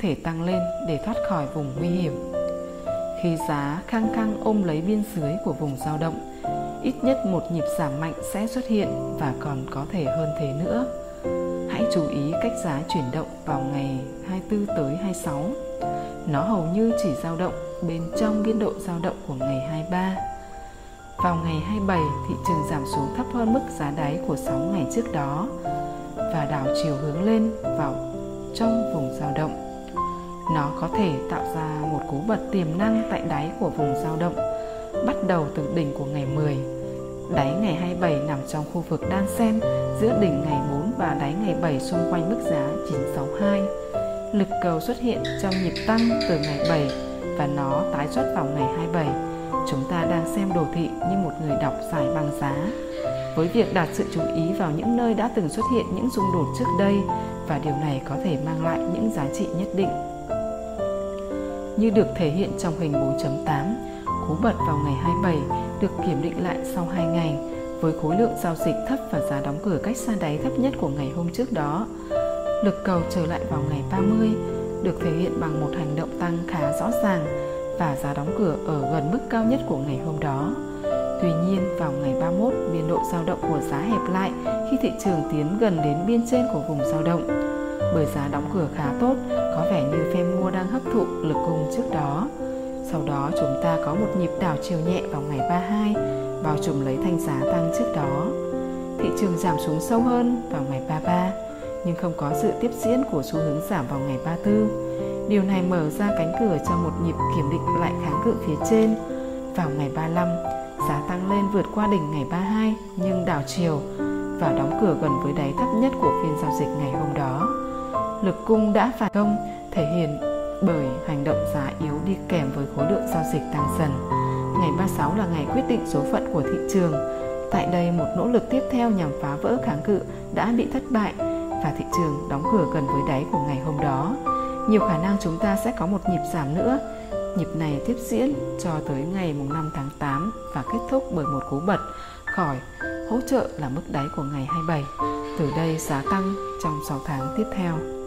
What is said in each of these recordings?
thể tăng lên để thoát khỏi vùng nguy hiểm. Khi giá khăng khăng ôm lấy biên dưới của vùng dao động, ít nhất một nhịp giảm mạnh sẽ xuất hiện và còn có thể hơn thế nữa. Hãy chú ý cách giá chuyển động vào ngày 24 tới 26. Nó hầu như chỉ dao động bên trong biên độ dao động của ngày 23. Vào ngày 27, thị trường giảm xuống thấp hơn mức giá đáy của 6 ngày trước đó và đảo chiều hướng lên vào trong vùng dao động. Nó có thể tạo ra một cú bật tiềm năng tại đáy của vùng dao động, bắt đầu từ đỉnh của ngày 10. Đáy ngày 27 nằm trong khu vực đan xen giữa đỉnh ngày 4 và đáy ngày 7 xung quanh mức giá 962. Lực cầu xuất hiện trong nhịp tăng từ ngày 7 và nó tái xuất vào ngày 27. Chúng ta đang xem đồ thị như một người đọc giải bằng giá. Với việc đặt sự chú ý vào những nơi đã từng xuất hiện những xung đột trước đây và điều này có thể mang lại những giá trị nhất định như được thể hiện trong hình 4.8. Cú bật vào ngày 27 được kiểm định lại sau 2 ngày với khối lượng giao dịch thấp và giá đóng cửa cách xa đáy thấp nhất của ngày hôm trước đó. Lực cầu trở lại vào ngày 30 được thể hiện bằng một hành động tăng khá rõ ràng và giá đóng cửa ở gần mức cao nhất của ngày hôm đó. Tuy nhiên, vào ngày 31, biên độ dao động của giá hẹp lại khi thị trường tiến gần đến biên trên của vùng dao động. Bởi giá đóng cửa khá tốt, có vẻ như phe mua đang hấp thụ lực cung trước đó. Sau đó chúng ta có một nhịp đảo chiều nhẹ vào ngày 32, bao trùm lấy thanh giá tăng trước đó. Thị trường giảm xuống sâu hơn vào ngày 33, nhưng không có sự tiếp diễn của xu hướng giảm vào ngày 34. Điều này mở ra cánh cửa cho một nhịp kiểm định lại kháng cự phía trên. Vào ngày 35, giá tăng lên vượt qua đỉnh ngày 32 nhưng đảo chiều và đóng cửa gần với đáy thấp nhất của phiên giao dịch ngày hôm đó lực cung đã phản công, thể hiện bởi hành động giá yếu đi kèm với khối lượng giao dịch tăng dần. Ngày 36 là ngày quyết định số phận của thị trường. Tại đây, một nỗ lực tiếp theo nhằm phá vỡ kháng cự đã bị thất bại và thị trường đóng cửa gần với đáy của ngày hôm đó. Nhiều khả năng chúng ta sẽ có một nhịp giảm nữa. Nhịp này tiếp diễn cho tới ngày 5 tháng 8 và kết thúc bởi một cú bật khỏi hỗ trợ là mức đáy của ngày 27. Từ đây, giá tăng trong 6 tháng tiếp theo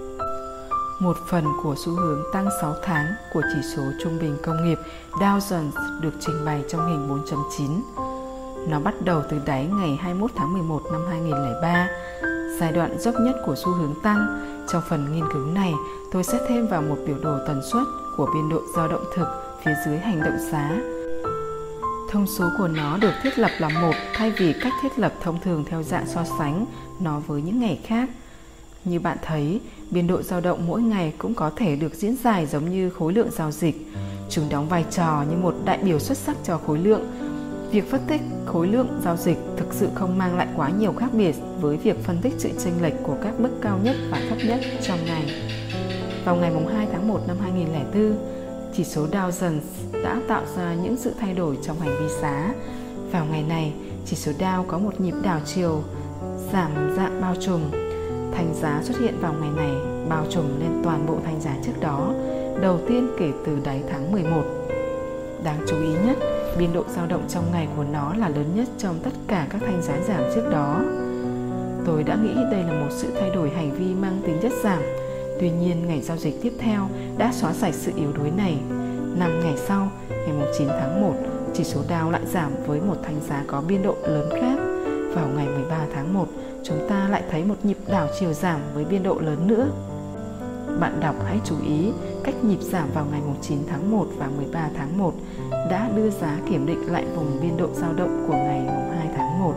một phần của xu hướng tăng 6 tháng của chỉ số trung bình công nghiệp Dow Jones được trình bày trong hình 4.9. Nó bắt đầu từ đáy ngày 21 tháng 11 năm 2003, giai đoạn dốc nhất của xu hướng tăng. Trong phần nghiên cứu này, tôi sẽ thêm vào một biểu đồ tần suất của biên độ dao động thực phía dưới hành động giá. Thông số của nó được thiết lập là một thay vì cách thiết lập thông thường theo dạng so sánh nó với những ngày khác – như bạn thấy, biên độ dao động mỗi ngày cũng có thể được diễn giải giống như khối lượng giao dịch. Chúng đóng vai trò như một đại biểu xuất sắc cho khối lượng. Việc phân tích khối lượng giao dịch thực sự không mang lại quá nhiều khác biệt với việc phân tích sự chênh lệch của các mức cao nhất và thấp nhất trong ngày. Vào ngày 2 tháng 1 năm 2004, chỉ số Dow Jones đã tạo ra những sự thay đổi trong hành vi giá. Vào ngày này, chỉ số Dow có một nhịp đảo chiều giảm dạng bao trùm Thanh giá xuất hiện vào ngày này bao trùm lên toàn bộ thanh giá trước đó, đầu tiên kể từ đáy tháng 11. Đáng chú ý nhất, biên độ dao động trong ngày của nó là lớn nhất trong tất cả các thanh giá giảm trước đó. Tôi đã nghĩ đây là một sự thay đổi hành vi mang tính chất giảm. Tuy nhiên, ngày giao dịch tiếp theo đã xóa sạch sự yếu đuối này. Năm ngày sau, ngày 9 tháng 1, chỉ số Dow lại giảm với một thanh giá có biên độ lớn khác. Vào ngày 13 tháng 1, chúng ta lại thấy một nhịp đảo chiều giảm với biên độ lớn nữa. Bạn đọc hãy chú ý cách nhịp giảm vào ngày 9 tháng 1 và 13 tháng 1 đã đưa giá kiểm định lại vùng biên độ dao động của ngày 2 tháng 1.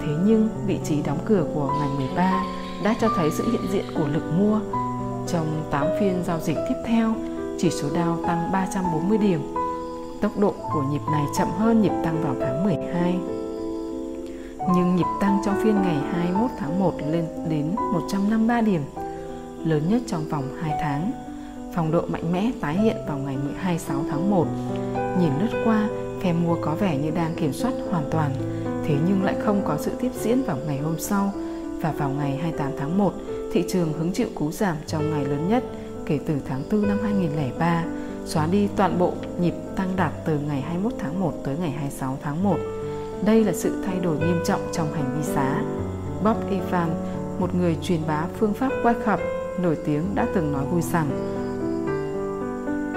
Thế nhưng vị trí đóng cửa của ngày 13 đã cho thấy sự hiện diện của lực mua. Trong 8 phiên giao dịch tiếp theo, chỉ số Dow tăng 340 điểm. Tốc độ của nhịp này chậm hơn nhịp tăng vào tháng 12 nhưng nhịp tăng trong phiên ngày 21 tháng 1 lên đến 153 điểm, lớn nhất trong vòng 2 tháng. Phong độ mạnh mẽ tái hiện vào ngày 26 tháng 1. Nhìn lướt qua, phe mua có vẻ như đang kiểm soát hoàn toàn, thế nhưng lại không có sự tiếp diễn vào ngày hôm sau và vào ngày 28 tháng 1, thị trường hứng chịu cú giảm trong ngày lớn nhất kể từ tháng 4 năm 2003, xóa đi toàn bộ nhịp tăng đạt từ ngày 21 tháng 1 tới ngày 26 tháng 1 đây là sự thay đổi nghiêm trọng trong hành vi giá. Bob Evan, một người truyền bá phương pháp quay khập nổi tiếng đã từng nói vui rằng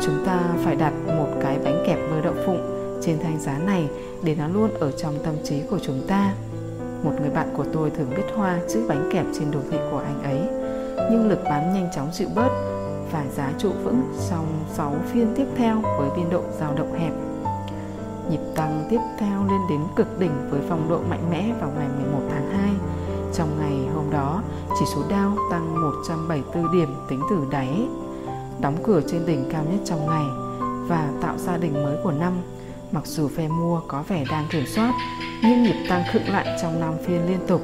Chúng ta phải đặt một cái bánh kẹp mơ đậu phụng trên thanh giá này để nó luôn ở trong tâm trí của chúng ta. Một người bạn của tôi thường biết hoa chữ bánh kẹp trên đồ thị của anh ấy, nhưng lực bán nhanh chóng dịu bớt và giá trụ vững trong 6 phiên tiếp theo với biên độ dao động hẹp. Nhịp tăng tiếp theo lên đến cực đỉnh với phong độ mạnh mẽ vào ngày 11 tháng 2. Trong ngày hôm đó, chỉ số Dow tăng 174 điểm tính từ đáy, đóng cửa trên đỉnh cao nhất trong ngày và tạo ra đỉnh mới của năm. Mặc dù phe mua có vẻ đang kiểm soát, nhưng nhịp tăng khựng lại trong 5 phiên liên tục.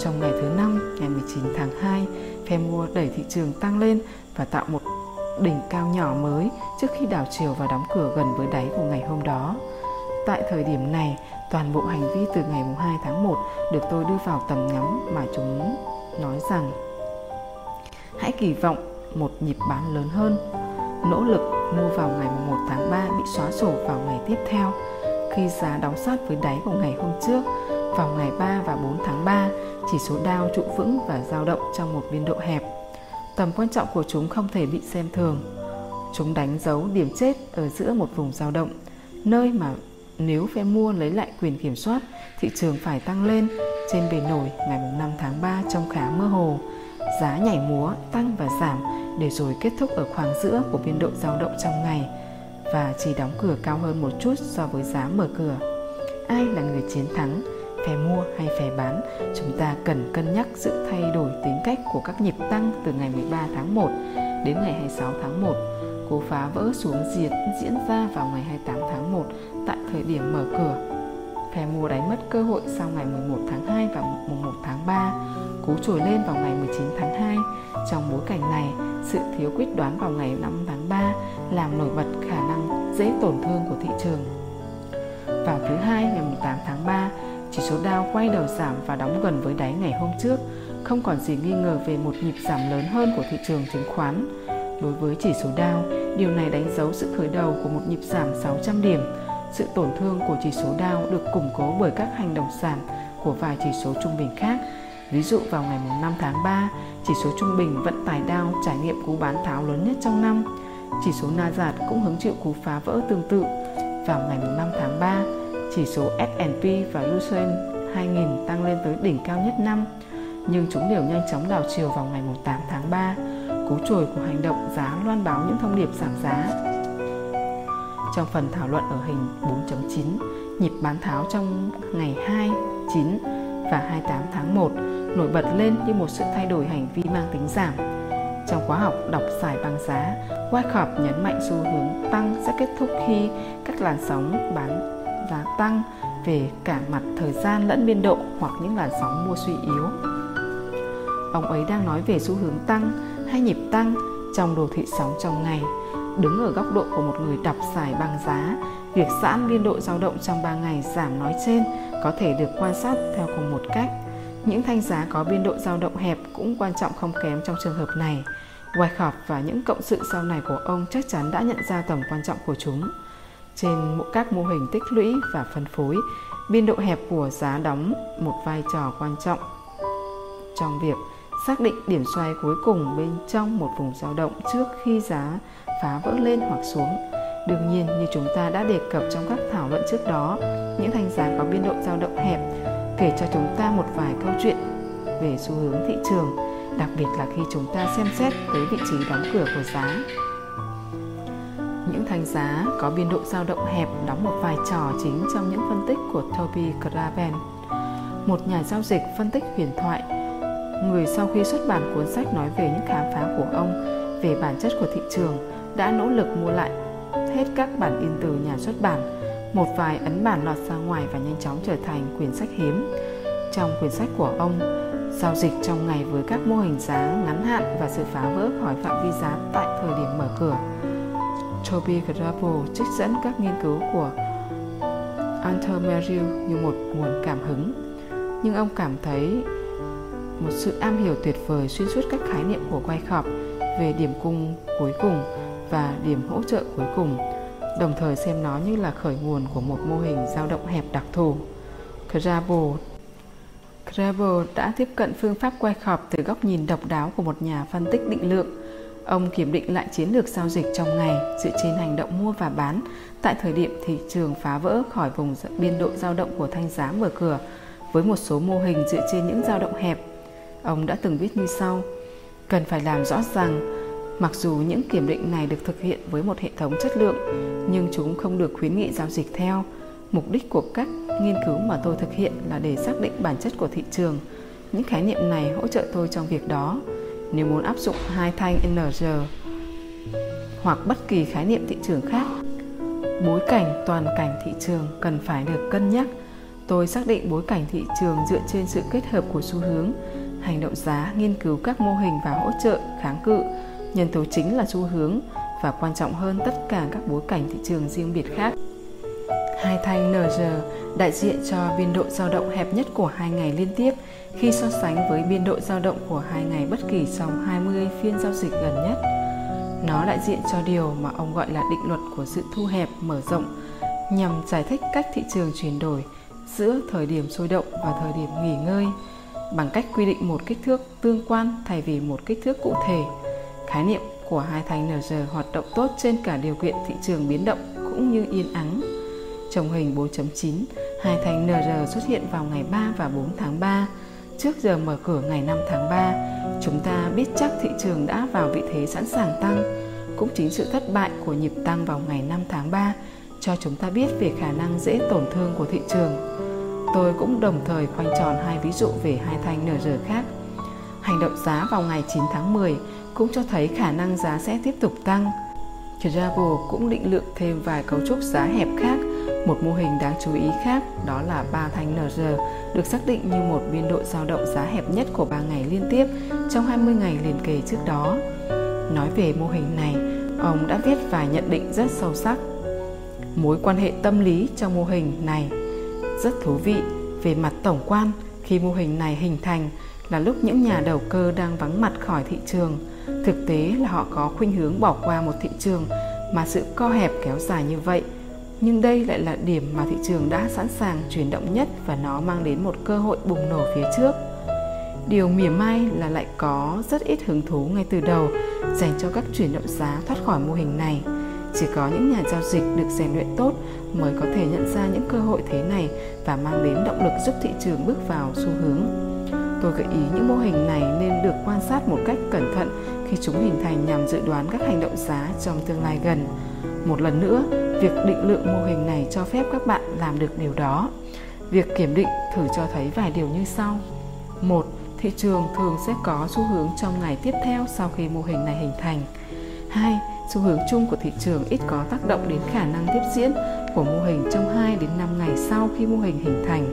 Trong ngày thứ năm, ngày 19 tháng 2, phe mua đẩy thị trường tăng lên và tạo một đỉnh cao nhỏ mới trước khi đảo chiều và đóng cửa gần với đáy của ngày hôm đó. Tại thời điểm này, toàn bộ hành vi từ ngày 2 tháng 1 được tôi đưa vào tầm ngắm mà chúng nói rằng hãy kỳ vọng một nhịp bán lớn hơn. Nỗ lực mua vào ngày 1 tháng 3 bị xóa sổ vào ngày tiếp theo khi giá đóng sát với đáy của ngày hôm trước. Vào ngày 3 và 4 tháng 3, chỉ số Dow trụ vững và dao động trong một biên độ hẹp. Tầm quan trọng của chúng không thể bị xem thường. Chúng đánh dấu điểm chết ở giữa một vùng dao động, nơi mà nếu phe mua lấy lại quyền kiểm soát, thị trường phải tăng lên trên bề nổi ngày 5 tháng 3 trông khá mơ hồ. Giá nhảy múa, tăng và giảm để rồi kết thúc ở khoảng giữa của biên độ dao động trong ngày và chỉ đóng cửa cao hơn một chút so với giá mở cửa. Ai là người chiến thắng, phe mua hay phe bán, chúng ta cần cân nhắc sự thay đổi tính cách của các nhịp tăng từ ngày 13 tháng 1 đến ngày 26 tháng 1. cố phá vỡ xuống diệt diễn ra vào ngày 28 tháng 1 tại thời điểm mở cửa. Phe mua đánh mất cơ hội sau ngày 11 tháng 2 và mùng 1 tháng 3, cú trồi lên vào ngày 19 tháng 2. Trong bối cảnh này, sự thiếu quyết đoán vào ngày 5 tháng 3 làm nổi bật khả năng dễ tổn thương của thị trường. Vào thứ hai ngày 8 tháng 3, chỉ số Dow quay đầu giảm và đóng gần với đáy ngày hôm trước, không còn gì nghi ngờ về một nhịp giảm lớn hơn của thị trường chứng khoán. Đối với chỉ số Dow, điều này đánh dấu sự khởi đầu của một nhịp giảm 600 điểm. Sự tổn thương của chỉ số Dow được củng cố bởi các hành động giảm của vài chỉ số trung bình khác. Ví dụ vào ngày 5 tháng 3, chỉ số trung bình vận tải Dow trải nghiệm cú bán tháo lớn nhất trong năm. Chỉ số Nasdaq cũng hứng chịu cú phá vỡ tương tự. Vào ngày 5 tháng 3, chỉ số S&P và Russell 2000 tăng lên tới đỉnh cao nhất năm, nhưng chúng đều nhanh chóng đảo chiều vào ngày 8 tháng 3. Cú trồi của hành động giá loan báo những thông điệp giảm giá. Trong phần thảo luận ở hình 4.9, nhịp bán tháo trong ngày 2, 9 và 28 tháng 1 nổi bật lên như một sự thay đổi hành vi mang tính giảm. Trong khóa học đọc giải băng giá, Wyckoff nhấn mạnh xu hướng tăng sẽ kết thúc khi các làn sóng bán giá tăng về cả mặt thời gian lẫn biên độ hoặc những làn sóng mua suy yếu. Ông ấy đang nói về xu hướng tăng hay nhịp tăng trong đồ thị sóng trong ngày. Đứng ở góc độ của một người đọc giải bằng giá, việc giãn biên độ dao động trong 3 ngày giảm nói trên có thể được quan sát theo cùng một cách. Những thanh giá có biên độ dao động hẹp cũng quan trọng không kém trong trường hợp này. Wyckoff và những cộng sự sau này của ông chắc chắn đã nhận ra tầm quan trọng của chúng. Trên các mô hình tích lũy và phân phối, biên độ hẹp của giá đóng một vai trò quan trọng trong việc xác định điểm xoay cuối cùng bên trong một vùng dao động trước khi giá phá vỡ lên hoặc xuống. Đương nhiên, như chúng ta đã đề cập trong các thảo luận trước đó, những thanh giá có biên độ dao động hẹp kể cho chúng ta một vài câu chuyện về xu hướng thị trường, đặc biệt là khi chúng ta xem xét tới vị trí đóng cửa của giá. Những thanh giá có biên độ dao động hẹp đóng một vai trò chính trong những phân tích của Toby Graben, một nhà giao dịch phân tích huyền thoại, người sau khi xuất bản cuốn sách nói về những khám phá của ông về bản chất của thị trường đã nỗ lực mua lại hết các bản in từ nhà xuất bản. Một vài ấn bản lọt ra ngoài và nhanh chóng trở thành quyển sách hiếm. Trong quyển sách của ông, giao dịch trong ngày với các mô hình giá ngắn hạn và sự phá vỡ khỏi phạm vi giá tại thời điểm mở cửa. Toby Grable trích dẫn các nghiên cứu của Arthur Merrill như một nguồn cảm hứng, nhưng ông cảm thấy một sự am hiểu tuyệt vời xuyên suốt các khái niệm của quay khọp về điểm cung cuối cùng và điểm hỗ trợ cuối cùng, đồng thời xem nó như là khởi nguồn của một mô hình dao động hẹp đặc thù. Grable Gravel đã tiếp cận phương pháp quay khọp từ góc nhìn độc đáo của một nhà phân tích định lượng. Ông kiểm định lại chiến lược giao dịch trong ngày dựa trên hành động mua và bán tại thời điểm thị trường phá vỡ khỏi vùng biên độ dao động của thanh giá mở cửa với một số mô hình dựa trên những dao động hẹp. Ông đã từng viết như sau: Cần phải làm rõ rằng mặc dù những kiểm định này được thực hiện với một hệ thống chất lượng, nhưng chúng không được khuyến nghị giao dịch theo. Mục đích của các nghiên cứu mà tôi thực hiện là để xác định bản chất của thị trường. Những khái niệm này hỗ trợ tôi trong việc đó nếu muốn áp dụng hai thanh NG hoặc bất kỳ khái niệm thị trường khác, bối cảnh toàn cảnh thị trường cần phải được cân nhắc tôi xác định bối cảnh thị trường dựa trên sự kết hợp của xu hướng, hành động giá, nghiên cứu các mô hình và hỗ trợ kháng cự nhân tố chính là xu hướng và quan trọng hơn tất cả các bối cảnh thị trường riêng biệt khác hai thanh NR đại diện cho biên độ dao động hẹp nhất của hai ngày liên tiếp, khi so sánh với biên độ dao động của hai ngày bất kỳ trong 20 phiên giao dịch gần nhất. Nó đại diện cho điều mà ông gọi là định luật của sự thu hẹp, mở rộng, nhằm giải thích cách thị trường chuyển đổi giữa thời điểm sôi động và thời điểm nghỉ ngơi bằng cách quy định một kích thước tương quan thay vì một kích thước cụ thể. Khái niệm của hai thanh NG hoạt động tốt trên cả điều kiện thị trường biến động cũng như yên ắng. Trong hình 4.9, hai thanh NR xuất hiện vào ngày 3 và 4 tháng 3 Trước giờ mở cửa ngày 5 tháng 3, chúng ta biết chắc thị trường đã vào vị thế sẵn sàng tăng. Cũng chính sự thất bại của nhịp tăng vào ngày 5 tháng 3 cho chúng ta biết về khả năng dễ tổn thương của thị trường. Tôi cũng đồng thời khoanh tròn hai ví dụ về hai thanh NR khác. Hành động giá vào ngày 9 tháng 10 cũng cho thấy khả năng giá sẽ tiếp tục tăng. Travel cũng định lượng thêm vài cấu trúc giá hẹp khác một mô hình đáng chú ý khác đó là ba thanh NR được xác định như một biên độ dao động giá hẹp nhất của 3 ngày liên tiếp trong 20 ngày liền kề trước đó. Nói về mô hình này, ông đã viết vài nhận định rất sâu sắc. Mối quan hệ tâm lý trong mô hình này rất thú vị về mặt tổng quan khi mô hình này hình thành là lúc những nhà đầu cơ đang vắng mặt khỏi thị trường. Thực tế là họ có khuynh hướng bỏ qua một thị trường mà sự co hẹp kéo dài như vậy – nhưng đây lại là điểm mà thị trường đã sẵn sàng chuyển động nhất và nó mang đến một cơ hội bùng nổ phía trước. Điều mỉa mai là lại có rất ít hứng thú ngay từ đầu dành cho các chuyển động giá thoát khỏi mô hình này. Chỉ có những nhà giao dịch được rèn luyện tốt mới có thể nhận ra những cơ hội thế này và mang đến động lực giúp thị trường bước vào xu hướng. Tôi gợi ý những mô hình này nên được quan sát một cách cẩn thận khi chúng hình thành nhằm dự đoán các hành động giá trong tương lai gần. Một lần nữa, việc định lượng mô hình này cho phép các bạn làm được điều đó. Việc kiểm định thử cho thấy vài điều như sau. một Thị trường thường sẽ có xu hướng trong ngày tiếp theo sau khi mô hình này hình thành. 2. Xu hướng chung của thị trường ít có tác động đến khả năng tiếp diễn của mô hình trong 2 đến 5 ngày sau khi mô hình hình thành.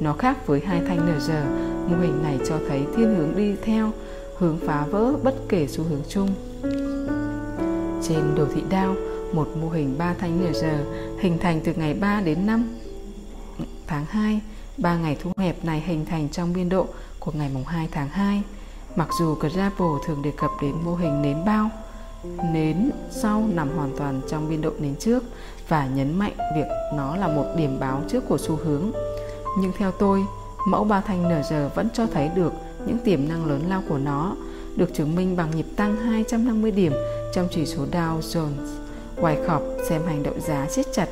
Nó khác với hai thanh nửa giờ. mô hình này cho thấy thiên hướng đi theo hướng phá vỡ bất kể xu hướng chung. Trên đồ thị đao, một mô hình 3 thanh NR hình thành từ ngày 3 đến 5 tháng 2. 3 ngày thu hẹp này hình thành trong biên độ của ngày mùng 2 tháng 2. Mặc dù Grapple thường đề cập đến mô hình nến bao, nến sau nằm hoàn toàn trong biên độ nến trước và nhấn mạnh việc nó là một điểm báo trước của xu hướng. Nhưng theo tôi, mẫu ba thanh NR vẫn cho thấy được những tiềm năng lớn lao của nó, được chứng minh bằng nhịp tăng 250 điểm trong chỉ số Dow Jones. Wyckoff xem hành động giá siết chặt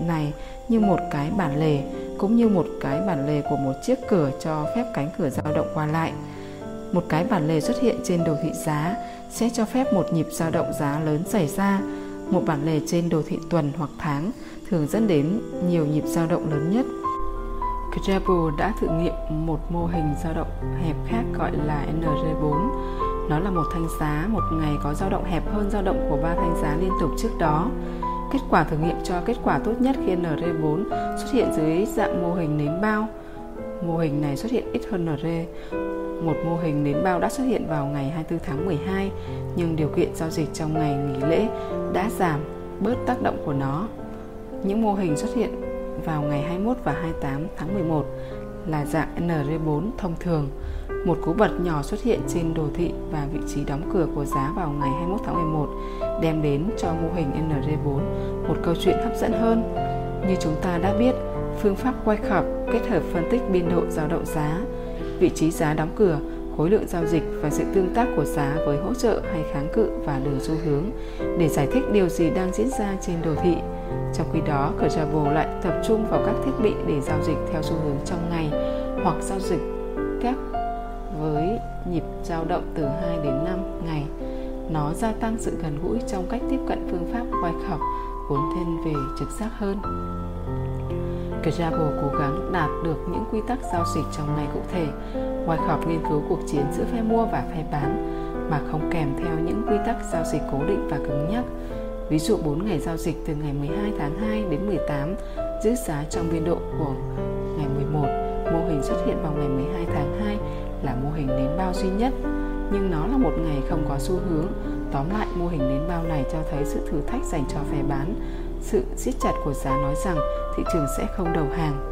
này như một cái bản lề cũng như một cái bản lề của một chiếc cửa cho phép cánh cửa dao động qua lại. Một cái bản lề xuất hiện trên đồ thị giá sẽ cho phép một nhịp dao động giá lớn xảy ra. Một bản lề trên đồ thị tuần hoặc tháng thường dẫn đến nhiều nhịp dao động lớn nhất. Grable đã thử nghiệm một mô hình dao động hẹp khác gọi là NR4 nó là một thanh giá một ngày có dao động hẹp hơn dao động của ba thanh giá liên tục trước đó. Kết quả thử nghiệm cho kết quả tốt nhất khi NR4 xuất hiện dưới dạng mô hình nến bao. Mô hình này xuất hiện ít hơn NR. Một mô hình nến bao đã xuất hiện vào ngày 24 tháng 12, nhưng điều kiện giao dịch trong ngày nghỉ lễ đã giảm bớt tác động của nó. Những mô hình xuất hiện vào ngày 21 và 28 tháng 11 là dạng NR4 thông thường một cú bật nhỏ xuất hiện trên đồ thị và vị trí đóng cửa của giá vào ngày 21 tháng 11 đem đến cho mô hình NR4 một câu chuyện hấp dẫn hơn. Như chúng ta đã biết, phương pháp quay khập kết hợp phân tích biên độ dao động giá, vị trí giá đóng cửa khối lượng giao dịch và sự tương tác của giá với hỗ trợ hay kháng cự và đường xu hướng để giải thích điều gì đang diễn ra trên đồ thị. Trong khi đó, cửa Kerjabo lại tập trung vào các thiết bị để giao dịch theo xu hướng trong ngày hoặc giao dịch các với nhịp dao động từ 2 đến 5 ngày. Nó gia tăng sự gần gũi trong cách tiếp cận phương pháp Wyckoff vốn thiên về trực giác hơn. Kajabo cố gắng đạt được những quy tắc giao dịch trong ngày cụ thể ngoài khảo nghiên cứu cuộc chiến giữa phe mua và phe bán mà không kèm theo những quy tắc giao dịch cố định và cứng nhắc. Ví dụ 4 ngày giao dịch từ ngày 12 tháng 2 đến 18 giữ giá trong biên độ của ngày 11. Mô hình xuất hiện vào ngày 12 tháng 2 là mô hình nến bao duy nhất, nhưng nó là một ngày không có xu hướng. Tóm lại, mô hình nến bao này cho thấy sự thử thách dành cho phe bán. Sự siết chặt của giá nói rằng thị trường sẽ không đầu hàng.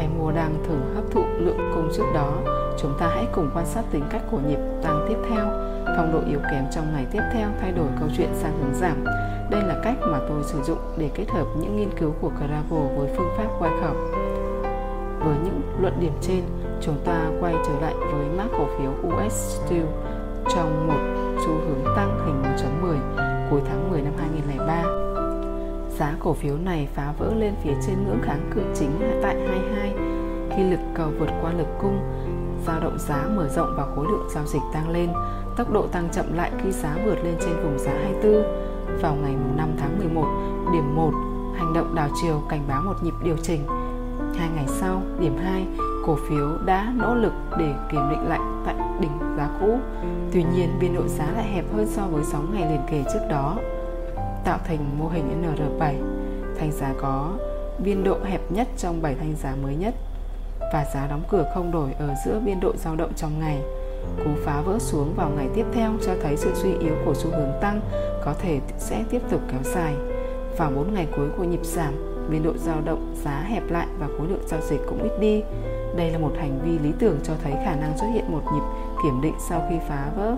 Phe mua đang thử hấp thụ lượng cung trước đó. Chúng ta hãy cùng quan sát tính cách của nhịp tăng tiếp theo. Phong độ yếu kém trong ngày tiếp theo thay đổi câu chuyện sang hướng giảm. Đây là cách mà tôi sử dụng để kết hợp những nghiên cứu của Gravel với phương pháp quay khẩu Với những luận điểm trên, chúng ta quay trở lại với mã cổ phiếu US Steel trong một xu hướng tăng hình 1.10 cuối tháng Giá cổ phiếu này phá vỡ lên phía trên ngưỡng kháng cự chính tại 22 khi lực cầu vượt qua lực cung, dao động giá mở rộng và khối lượng giao dịch tăng lên, tốc độ tăng chậm lại khi giá vượt lên trên vùng giá 24. Vào ngày 5 tháng 11, điểm 1, hành động đảo chiều cảnh báo một nhịp điều chỉnh. Hai ngày sau, điểm 2, cổ phiếu đã nỗ lực để kiểm định lại tại đỉnh giá cũ. Tuy nhiên, biên độ giá lại hẹp hơn so với 6 ngày liền kề trước đó, tạo thành mô hình NR7. Thanh giá có biên độ hẹp nhất trong 7 thanh giá mới nhất và giá đóng cửa không đổi ở giữa biên độ dao động trong ngày. Cú phá vỡ xuống vào ngày tiếp theo cho thấy sự suy yếu của xu hướng tăng có thể sẽ tiếp tục kéo dài. Vào 4 ngày cuối của nhịp giảm, biên độ dao động giá hẹp lại và khối lượng giao dịch cũng ít đi. Đây là một hành vi lý tưởng cho thấy khả năng xuất hiện một nhịp kiểm định sau khi phá vỡ.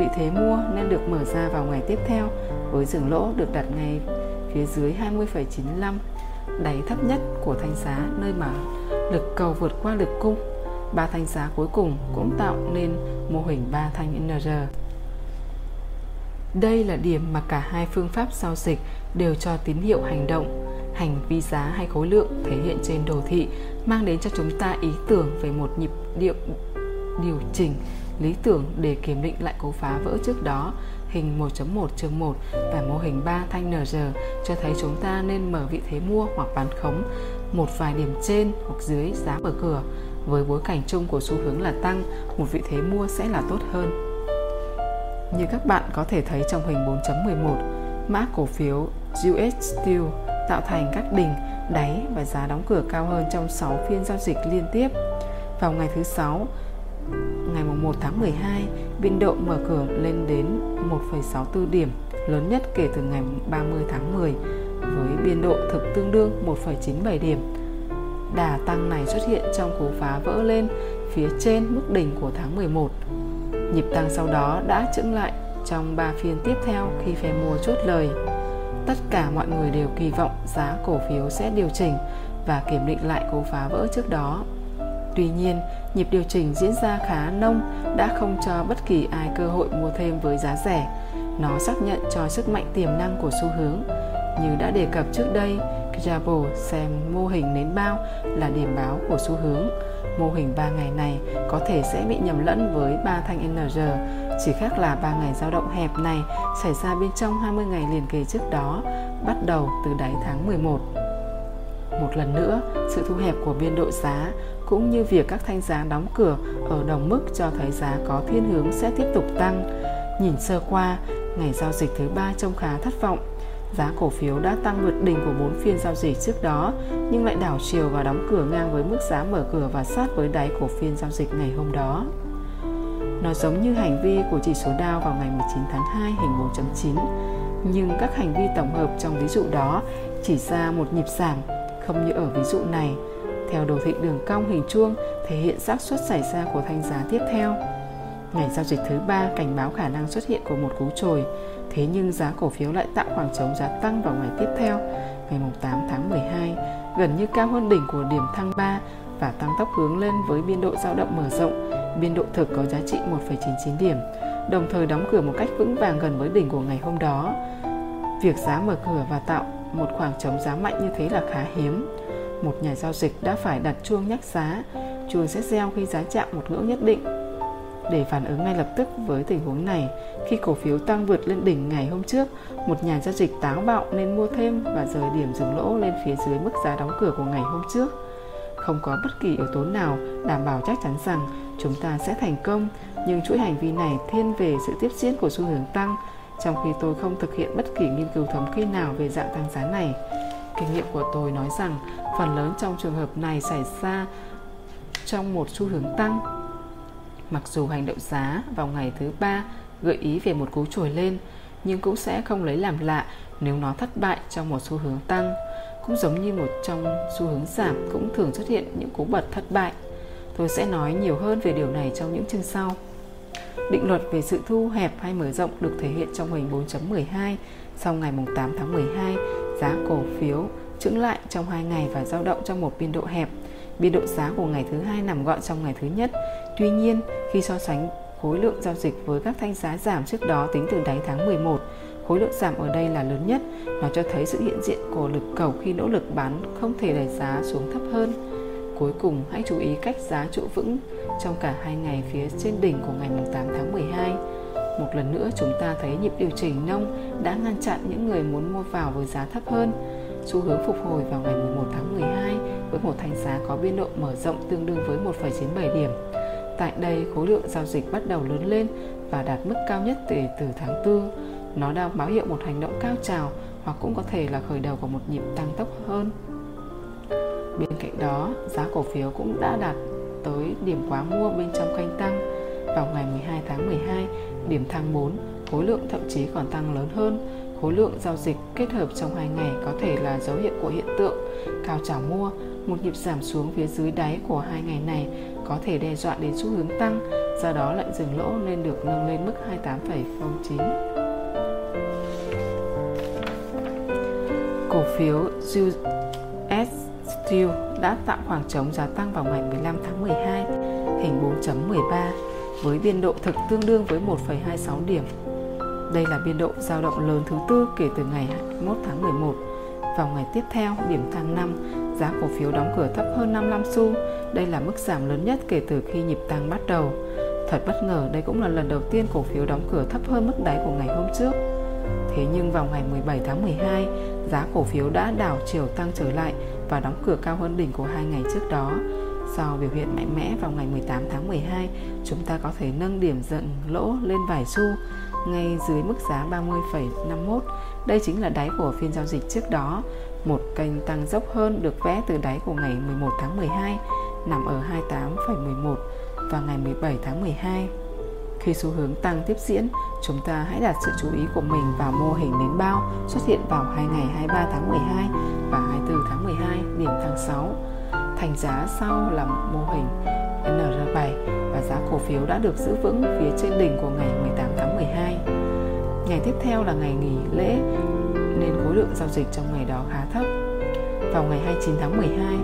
Vị thế mua nên được mở ra vào ngày tiếp theo với dừng lỗ được đặt ngay phía dưới 20,95 đáy thấp nhất của thanh giá nơi mà lực cầu vượt qua lực cung. Ba thanh giá cuối cùng cũng tạo nên mô hình ba thanh NR. Đây là điểm mà cả hai phương pháp giao dịch đều cho tín hiệu hành động. Hành vi giá hay khối lượng thể hiện trên đồ thị mang đến cho chúng ta ý tưởng về một nhịp điệu điều chỉnh lý tưởng để kiểm định lại cú phá vỡ trước đó hình 1.1 chương 1 và mô hình 3 thanh NR cho thấy chúng ta nên mở vị thế mua hoặc bán khống một vài điểm trên hoặc dưới giá mở cửa. Với bối cảnh chung của xu hướng là tăng, một vị thế mua sẽ là tốt hơn. Như các bạn có thể thấy trong hình 4.11, mã cổ phiếu US Steel tạo thành các đỉnh, đáy và giá đóng cửa cao hơn trong 6 phiên giao dịch liên tiếp. Vào ngày thứ 6, ngày 1 tháng 12, biên độ mở cửa lên đến 1,64 điểm, lớn nhất kể từ ngày 30 tháng 10, với biên độ thực tương đương 1,97 điểm. Đà tăng này xuất hiện trong cú phá vỡ lên phía trên mức đỉnh của tháng 11. Nhịp tăng sau đó đã chững lại trong 3 phiên tiếp theo khi phe mua chốt lời. Tất cả mọi người đều kỳ vọng giá cổ phiếu sẽ điều chỉnh và kiểm định lại cú phá vỡ trước đó. Tuy nhiên, nhịp điều chỉnh diễn ra khá nông đã không cho bất kỳ ai cơ hội mua thêm với giá rẻ. Nó xác nhận cho sức mạnh tiềm năng của xu hướng. Như đã đề cập trước đây, Jabo xem mô hình nến bao là điểm báo của xu hướng. Mô hình 3 ngày này có thể sẽ bị nhầm lẫn với 3 thanh NR, chỉ khác là 3 ngày dao động hẹp này xảy ra bên trong 20 ngày liền kề trước đó, bắt đầu từ đáy tháng 11. Một lần nữa, sự thu hẹp của biên độ giá cũng như việc các thanh giá đóng cửa ở đồng mức cho thấy giá có thiên hướng sẽ tiếp tục tăng. Nhìn sơ qua, ngày giao dịch thứ ba trông khá thất vọng. Giá cổ phiếu đã tăng vượt đỉnh của 4 phiên giao dịch trước đó, nhưng lại đảo chiều và đóng cửa ngang với mức giá mở cửa và sát với đáy của phiên giao dịch ngày hôm đó. Nó giống như hành vi của chỉ số Dow vào ngày 19 tháng 2 hình 4.9, nhưng các hành vi tổng hợp trong ví dụ đó chỉ ra một nhịp giảm, không như ở ví dụ này. Theo đồ thị đường cong hình chuông thể hiện xác suất xảy ra của thanh giá tiếp theo. Ngày giao dịch thứ ba cảnh báo khả năng xuất hiện của một cú trồi, thế nhưng giá cổ phiếu lại tạo khoảng trống giá tăng vào ngày tiếp theo, ngày 8 tháng 12, gần như cao hơn đỉnh của điểm thăng 3 và tăng tốc hướng lên với biên độ dao động mở rộng biên độ thực có giá trị 1,99 điểm, đồng thời đóng cửa một cách vững vàng gần với đỉnh của ngày hôm đó. Việc giá mở cửa và tạo một khoảng trống giá mạnh như thế là khá hiếm. Một nhà giao dịch đã phải đặt chuông nhắc giá, chuông sẽ reo khi giá chạm một ngưỡng nhất định. Để phản ứng ngay lập tức với tình huống này, khi cổ phiếu tăng vượt lên đỉnh ngày hôm trước, một nhà giao dịch táo bạo nên mua thêm và rời điểm dừng lỗ lên phía dưới mức giá đóng cửa của ngày hôm trước không có bất kỳ yếu tố nào đảm bảo chắc chắn rằng chúng ta sẽ thành công nhưng chuỗi hành vi này thiên về sự tiếp diễn của xu hướng tăng trong khi tôi không thực hiện bất kỳ nghiên cứu thống kê nào về dạng tăng giá này, kinh nghiệm của tôi nói rằng phần lớn trong trường hợp này xảy ra trong một xu hướng tăng mặc dù hành động giá vào ngày thứ ba gợi ý về một cú trồi lên, nhưng cũng sẽ không lấy làm lạ nếu nó thất bại trong một xu hướng tăng cũng giống như một trong xu hướng giảm, cũng thường xuất hiện những cú bật thất bại. Tôi sẽ nói nhiều hơn về điều này trong những chương sau. Định luật về sự thu hẹp hay mở rộng được thể hiện trong hình 4.12 sau ngày 8 tháng 12, giá cổ phiếu chững lại trong 2 ngày và dao động trong một biên độ hẹp. Biên độ giá của ngày thứ hai nằm gọn trong ngày thứ nhất. Tuy nhiên, khi so sánh khối lượng giao dịch với các thanh giá giảm trước đó tính từ đáy tháng 11, Khối lượng giảm ở đây là lớn nhất, nó cho thấy sự hiện diện của lực cầu khi nỗ lực bán không thể đẩy giá xuống thấp hơn. Cuối cùng, hãy chú ý cách giá trụ vững trong cả hai ngày phía trên đỉnh của ngày 8 tháng 12. Một lần nữa chúng ta thấy nhịp điều chỉnh nông đã ngăn chặn những người muốn mua vào với giá thấp hơn. Xu hướng phục hồi vào ngày 11 tháng 12 với một thanh giá có biên độ mở rộng tương đương với 1,97 điểm. Tại đây, khối lượng giao dịch bắt đầu lớn lên và đạt mức cao nhất kể từ tháng 4. Nó đang báo hiệu một hành động cao trào hoặc cũng có thể là khởi đầu của một nhịp tăng tốc hơn. Bên cạnh đó, giá cổ phiếu cũng đã đạt tới điểm quá mua bên trong kênh tăng. Vào ngày 12 tháng 12, điểm thăng 4, khối lượng thậm chí còn tăng lớn hơn. Khối lượng giao dịch kết hợp trong hai ngày có thể là dấu hiệu của hiện tượng cao trào mua. Một nhịp giảm xuống phía dưới đáy của hai ngày này có thể đe dọa đến xu hướng tăng, do đó lệnh dừng lỗ nên được nâng lên mức 28,09. cổ phiếu US Steel đã tạo khoảng trống giá tăng vào ngày 15 tháng 12, thành 4.13 với biên độ thực tương đương với 1,26 điểm. Đây là biên độ dao động lớn thứ tư kể từ ngày 21 tháng 11. Vào ngày tiếp theo, điểm tháng 5, giá cổ phiếu đóng cửa thấp hơn 55 xu. Đây là mức giảm lớn nhất kể từ khi nhịp tăng bắt đầu. Thật bất ngờ, đây cũng là lần đầu tiên cổ phiếu đóng cửa thấp hơn mức đáy của ngày hôm trước. Thế nhưng vào ngày 17 tháng 12, giá cổ phiếu đã đảo chiều tăng trở lại và đóng cửa cao hơn đỉnh của hai ngày trước đó. Sau biểu hiện mạnh mẽ vào ngày 18 tháng 12, chúng ta có thể nâng điểm dựng lỗ lên vài xu ngay dưới mức giá 30,51. Đây chính là đáy của phiên giao dịch trước đó. Một kênh tăng dốc hơn được vẽ từ đáy của ngày 11 tháng 12 nằm ở 28,11 và ngày 17 tháng 12. Khi xu hướng tăng tiếp diễn, chúng ta hãy đặt sự chú ý của mình vào mô hình nến bao xuất hiện vào hai ngày 23 tháng 12 và 24 tháng 12 điểm tháng 6. Thành giá sau là mô hình NR7 và giá cổ phiếu đã được giữ vững phía trên đỉnh của ngày 18 tháng 12. Ngày tiếp theo là ngày nghỉ lễ nên khối lượng giao dịch trong ngày đó khá thấp. Vào ngày 29 tháng 12,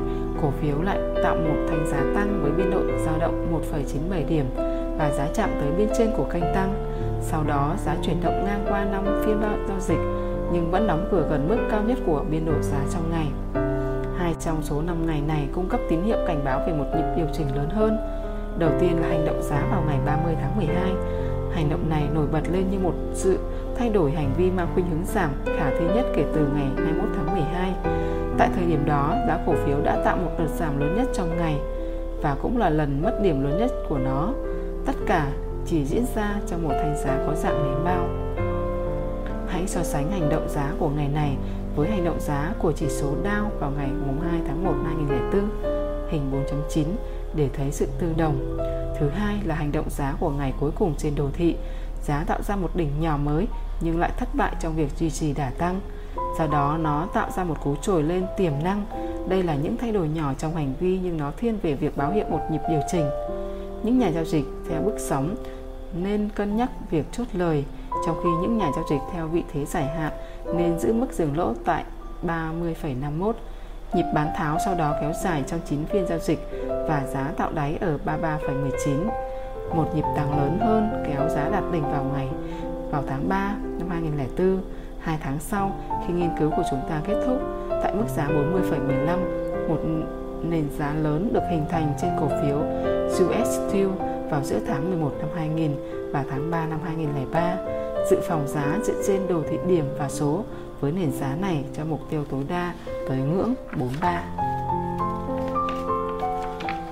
cổ phiếu lại tạo một thành giá tăng với biên độ dao động 1,97 điểm và giá chạm tới biên trên của kênh tăng. Sau đó, giá chuyển động ngang qua 5 phiên giao dịch nhưng vẫn đóng cửa gần mức cao nhất của biên độ giá trong ngày. Hai trong số 5 ngày này cung cấp tín hiệu cảnh báo về một nhịp điều chỉnh lớn hơn. Đầu tiên là hành động giá vào ngày 30 tháng 12. Hành động này nổi bật lên như một sự thay đổi hành vi mang khuynh hướng giảm khả thi nhất kể từ ngày 21 tháng 12. Tại thời điểm đó, giá cổ phiếu đã tạo một đợt giảm lớn nhất trong ngày và cũng là lần mất điểm lớn nhất của nó tất cả chỉ diễn ra trong một thanh giá có dạng nến bao hãy so sánh hành động giá của ngày này với hành động giá của chỉ số Dow vào ngày 2 tháng 1 2004 hình 4.9 để thấy sự tương đồng. Thứ hai là hành động giá của ngày cuối cùng trên đồ thị. Giá tạo ra một đỉnh nhỏ mới nhưng lại thất bại trong việc duy trì đà tăng. Do đó, nó tạo ra một cú trồi lên tiềm năng. Đây là những thay đổi nhỏ trong hành vi nhưng nó thiên về việc báo hiệu một nhịp điều chỉnh những nhà giao dịch theo bước sóng nên cân nhắc việc chốt lời, trong khi những nhà giao dịch theo vị thế giải hạn nên giữ mức dừng lỗ tại 30,51. Nhịp bán tháo sau đó kéo dài trong 9 phiên giao dịch và giá tạo đáy ở 33,19. một nhịp tăng lớn hơn kéo giá đạt đỉnh vào ngày vào tháng 3 năm 2004, hai tháng sau khi nghiên cứu của chúng ta kết thúc tại mức giá 40,15, một nền giá lớn được hình thành trên cổ phiếu US Steel vào giữa tháng 11 năm 2000 và tháng 3 năm 2003. Dự phòng giá dựa trên đồ thị điểm và số với nền giá này cho mục tiêu tối đa tới ngưỡng 43.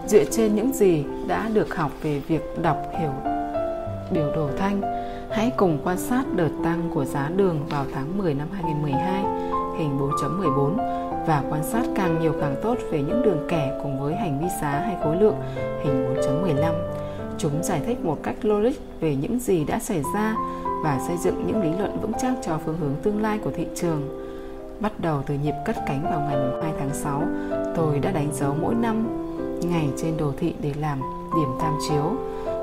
Dựa trên những gì đã được học về việc đọc hiểu biểu đồ thanh, hãy cùng quan sát đợt tăng của giá đường vào tháng 10 năm 2012, hình 4.14 và quan sát càng nhiều càng tốt về những đường kẻ cùng với hành vi giá hay khối lượng, hình 4.15. Chúng giải thích một cách logic về những gì đã xảy ra và xây dựng những lý luận vững chắc cho phương hướng tương lai của thị trường. Bắt đầu từ nhịp cất cánh vào ngày 2 tháng 6, tôi đã đánh dấu mỗi năm ngày trên đồ thị để làm điểm tham chiếu.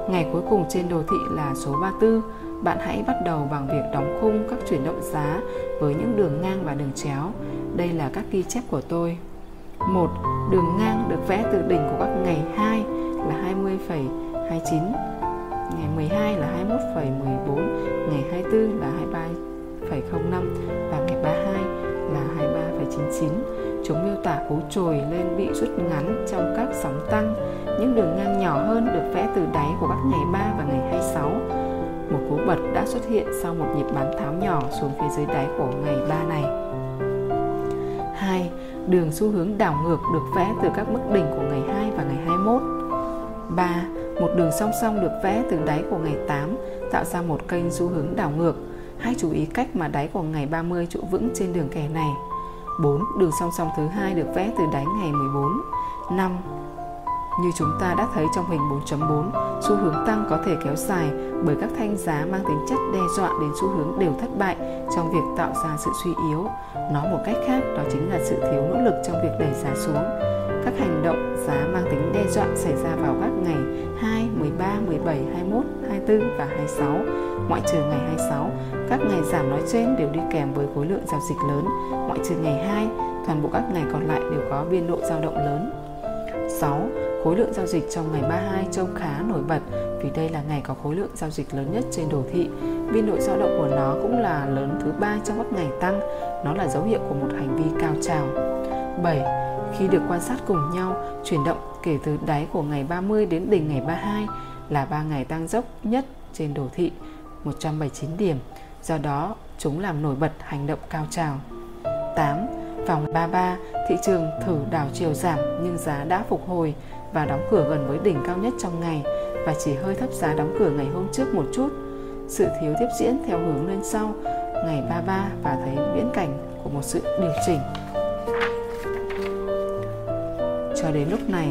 Ngày cuối cùng trên đồ thị là số 34. Bạn hãy bắt đầu bằng việc đóng khung các chuyển động giá với những đường ngang và đường chéo. Đây là các ghi chép của tôi. 1. Đường ngang được vẽ từ đỉnh của các ngày 2 là 20,29 ngày 12 là 21,14, ngày 24 là 23,05 và ngày 32 là 23,99. Chúng miêu tả cú trồi lên bị rút ngắn trong các sóng tăng. Những đường ngang nhỏ hơn được vẽ từ đáy của các ngày 3 và ngày 26. Một cú bật đã xuất hiện sau một nhịp bán tháo nhỏ xuống phía dưới đáy của ngày 3 này. Đường xu hướng đảo ngược được vẽ từ các mức đỉnh của ngày 2 và ngày 21. 3 một đường song song được vẽ từ đáy của ngày 8 tạo ra một kênh xu hướng đảo ngược. Hãy chú ý cách mà đáy của ngày 30 trụ vững trên đường kẻ này. 4. Đường song song thứ hai được vẽ từ đáy ngày 14. 5. Như chúng ta đã thấy trong hình 4.4, xu hướng tăng có thể kéo dài bởi các thanh giá mang tính chất đe dọa đến xu hướng đều thất bại trong việc tạo ra sự suy yếu. Nói một cách khác, đó chính là sự thiếu nỗ lực trong việc đẩy giá xuống các hành động giá mang tính đe dọa xảy ra vào các ngày 2, 13, 17, 21, 24 và 26, ngoại trừ ngày 26. Các ngày giảm nói trên đều đi kèm với khối lượng giao dịch lớn, ngoại trừ ngày 2, toàn bộ các ngày còn lại đều có biên độ dao động lớn. 6. Khối lượng giao dịch trong ngày 32 trông khá nổi bật vì đây là ngày có khối lượng giao dịch lớn nhất trên đồ thị. Biên độ dao động của nó cũng là lớn thứ ba trong các ngày tăng. Nó là dấu hiệu của một hành vi cao trào. 7 khi được quan sát cùng nhau, chuyển động kể từ đáy của ngày 30 đến đỉnh ngày 32 là 3 ngày tăng dốc nhất trên đồ thị, 179 điểm. Do đó, chúng làm nổi bật hành động cao trào. 8 vào ngày 33, thị trường thử đảo chiều giảm nhưng giá đã phục hồi và đóng cửa gần với đỉnh cao nhất trong ngày và chỉ hơi thấp giá đóng cửa ngày hôm trước một chút. Sự thiếu tiếp diễn theo hướng lên sau ngày 33 và thấy viễn cảnh của một sự điều chỉnh cho đến lúc này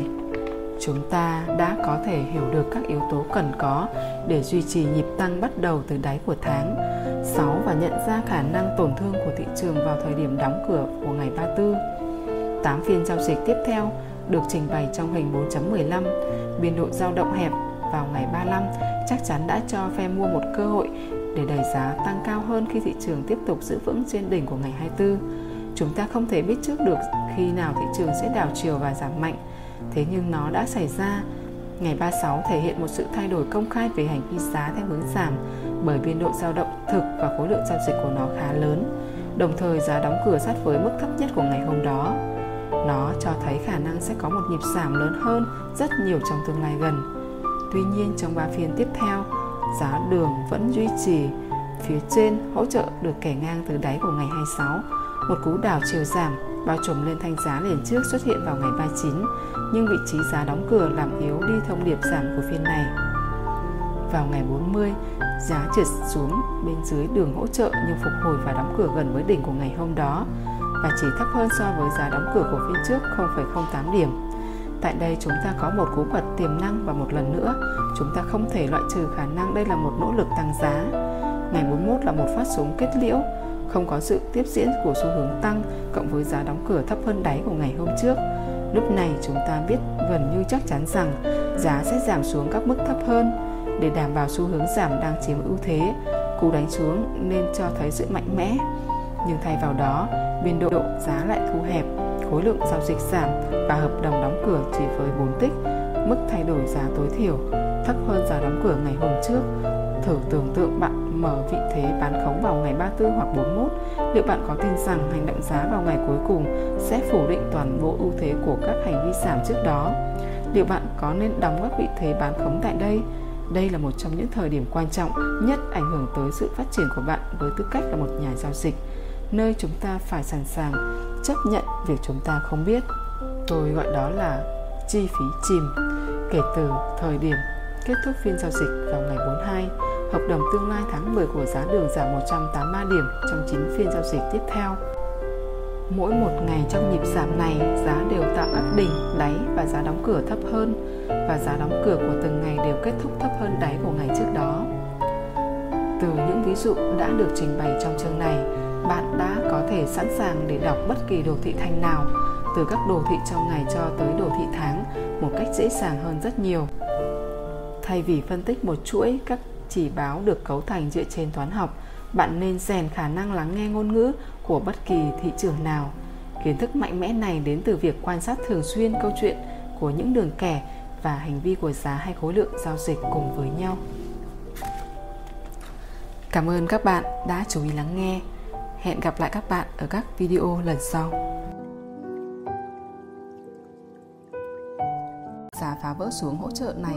chúng ta đã có thể hiểu được các yếu tố cần có để duy trì nhịp tăng bắt đầu từ đáy của tháng 6 và nhận ra khả năng tổn thương của thị trường vào thời điểm đóng cửa của ngày 34. 8 phiên giao dịch tiếp theo được trình bày trong hình 4.15, biên độ dao động hẹp vào ngày 35 chắc chắn đã cho phe mua một cơ hội để đẩy giá tăng cao hơn khi thị trường tiếp tục giữ vững trên đỉnh của ngày 24 Chúng ta không thể biết trước được khi nào thị trường sẽ đảo chiều và giảm mạnh. Thế nhưng nó đã xảy ra. Ngày 36 thể hiện một sự thay đổi công khai về hành vi giá theo hướng giảm bởi biên độ dao động thực và khối lượng giao dịch của nó khá lớn. Đồng thời giá đóng cửa sát với mức thấp nhất của ngày hôm đó. Nó cho thấy khả năng sẽ có một nhịp giảm lớn hơn rất nhiều trong tương lai gần. Tuy nhiên trong ba phiên tiếp theo, giá đường vẫn duy trì phía trên hỗ trợ được kẻ ngang từ đáy của ngày 26 một cú đảo chiều giảm bao trùm lên thanh giá liền trước xuất hiện vào ngày 39, nhưng vị trí giá đóng cửa làm yếu đi thông điệp giảm của phiên này. Vào ngày 40, giá trượt xuống bên dưới đường hỗ trợ nhưng phục hồi và đóng cửa gần với đỉnh của ngày hôm đó và chỉ thấp hơn so với giá đóng cửa của phiên trước 0,08 điểm. Tại đây chúng ta có một cú bật tiềm năng và một lần nữa, chúng ta không thể loại trừ khả năng đây là một nỗ lực tăng giá. Ngày 41 là một phát súng kết liễu, không có sự tiếp diễn của xu hướng tăng cộng với giá đóng cửa thấp hơn đáy của ngày hôm trước. Lúc này chúng ta biết gần như chắc chắn rằng giá sẽ giảm xuống các mức thấp hơn để đảm bảo xu hướng giảm đang chiếm ưu thế. Cú đánh xuống nên cho thấy sự mạnh mẽ. Nhưng thay vào đó, biên độ giá lại thu hẹp, khối lượng giao dịch giảm và hợp đồng đóng cửa chỉ với 4 tích, mức thay đổi giá tối thiểu thấp hơn giá đóng cửa ngày hôm trước. Thử tưởng tượng bạn mở vị thế bán khống vào ngày 34 hoặc 41, liệu bạn có tin rằng hành động giá vào ngày cuối cùng sẽ phủ định toàn bộ ưu thế của các hành vi giảm trước đó? Liệu bạn có nên đóng các vị thế bán khống tại đây? Đây là một trong những thời điểm quan trọng nhất ảnh hưởng tới sự phát triển của bạn với tư cách là một nhà giao dịch, nơi chúng ta phải sẵn sàng chấp nhận việc chúng ta không biết. Tôi gọi đó là chi phí chìm kể từ thời điểm kết thúc phiên giao dịch vào ngày 42 hợp đồng tương lai tháng 10 của giá đường giảm 183 điểm trong 9 phiên giao dịch tiếp theo. Mỗi một ngày trong nhịp giảm này, giá đều tạo các đỉnh, đáy và giá đóng cửa thấp hơn và giá đóng cửa của từng ngày đều kết thúc thấp hơn đáy của ngày trước đó. Từ những ví dụ đã được trình bày trong chương này, bạn đã có thể sẵn sàng để đọc bất kỳ đồ thị thanh nào từ các đồ thị trong ngày cho tới đồ thị tháng một cách dễ dàng hơn rất nhiều. Thay vì phân tích một chuỗi các chỉ báo được cấu thành dựa trên toán học, bạn nên rèn khả năng lắng nghe ngôn ngữ của bất kỳ thị trường nào. Kiến thức mạnh mẽ này đến từ việc quan sát thường xuyên câu chuyện của những đường kẻ và hành vi của giá hay khối lượng giao dịch cùng với nhau. Cảm ơn các bạn đã chú ý lắng nghe. Hẹn gặp lại các bạn ở các video lần sau. Giá phá vỡ xuống hỗ trợ này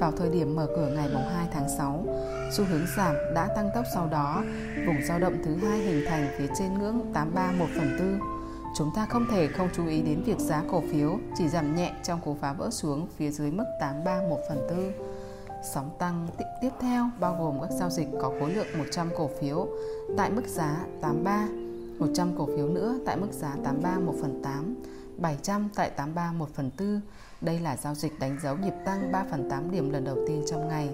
vào thời điểm mở cửa ngày 2 tháng 6. Xu hướng giảm đã tăng tốc sau đó, vùng dao động thứ hai hình thành phía trên ngưỡng 831 phần tư. Chúng ta không thể không chú ý đến việc giá cổ phiếu chỉ giảm nhẹ trong cú phá vỡ xuống phía dưới mức 831 phần tư. Sóng tăng tiếp theo bao gồm các giao dịch có khối lượng 100 cổ phiếu tại mức giá 83, 100 cổ phiếu nữa tại mức giá 83 1 phần 8, 700 tại 83 1 phần 4. Đây là giao dịch đánh dấu nhịp tăng 3 phần 8 điểm lần đầu tiên trong ngày.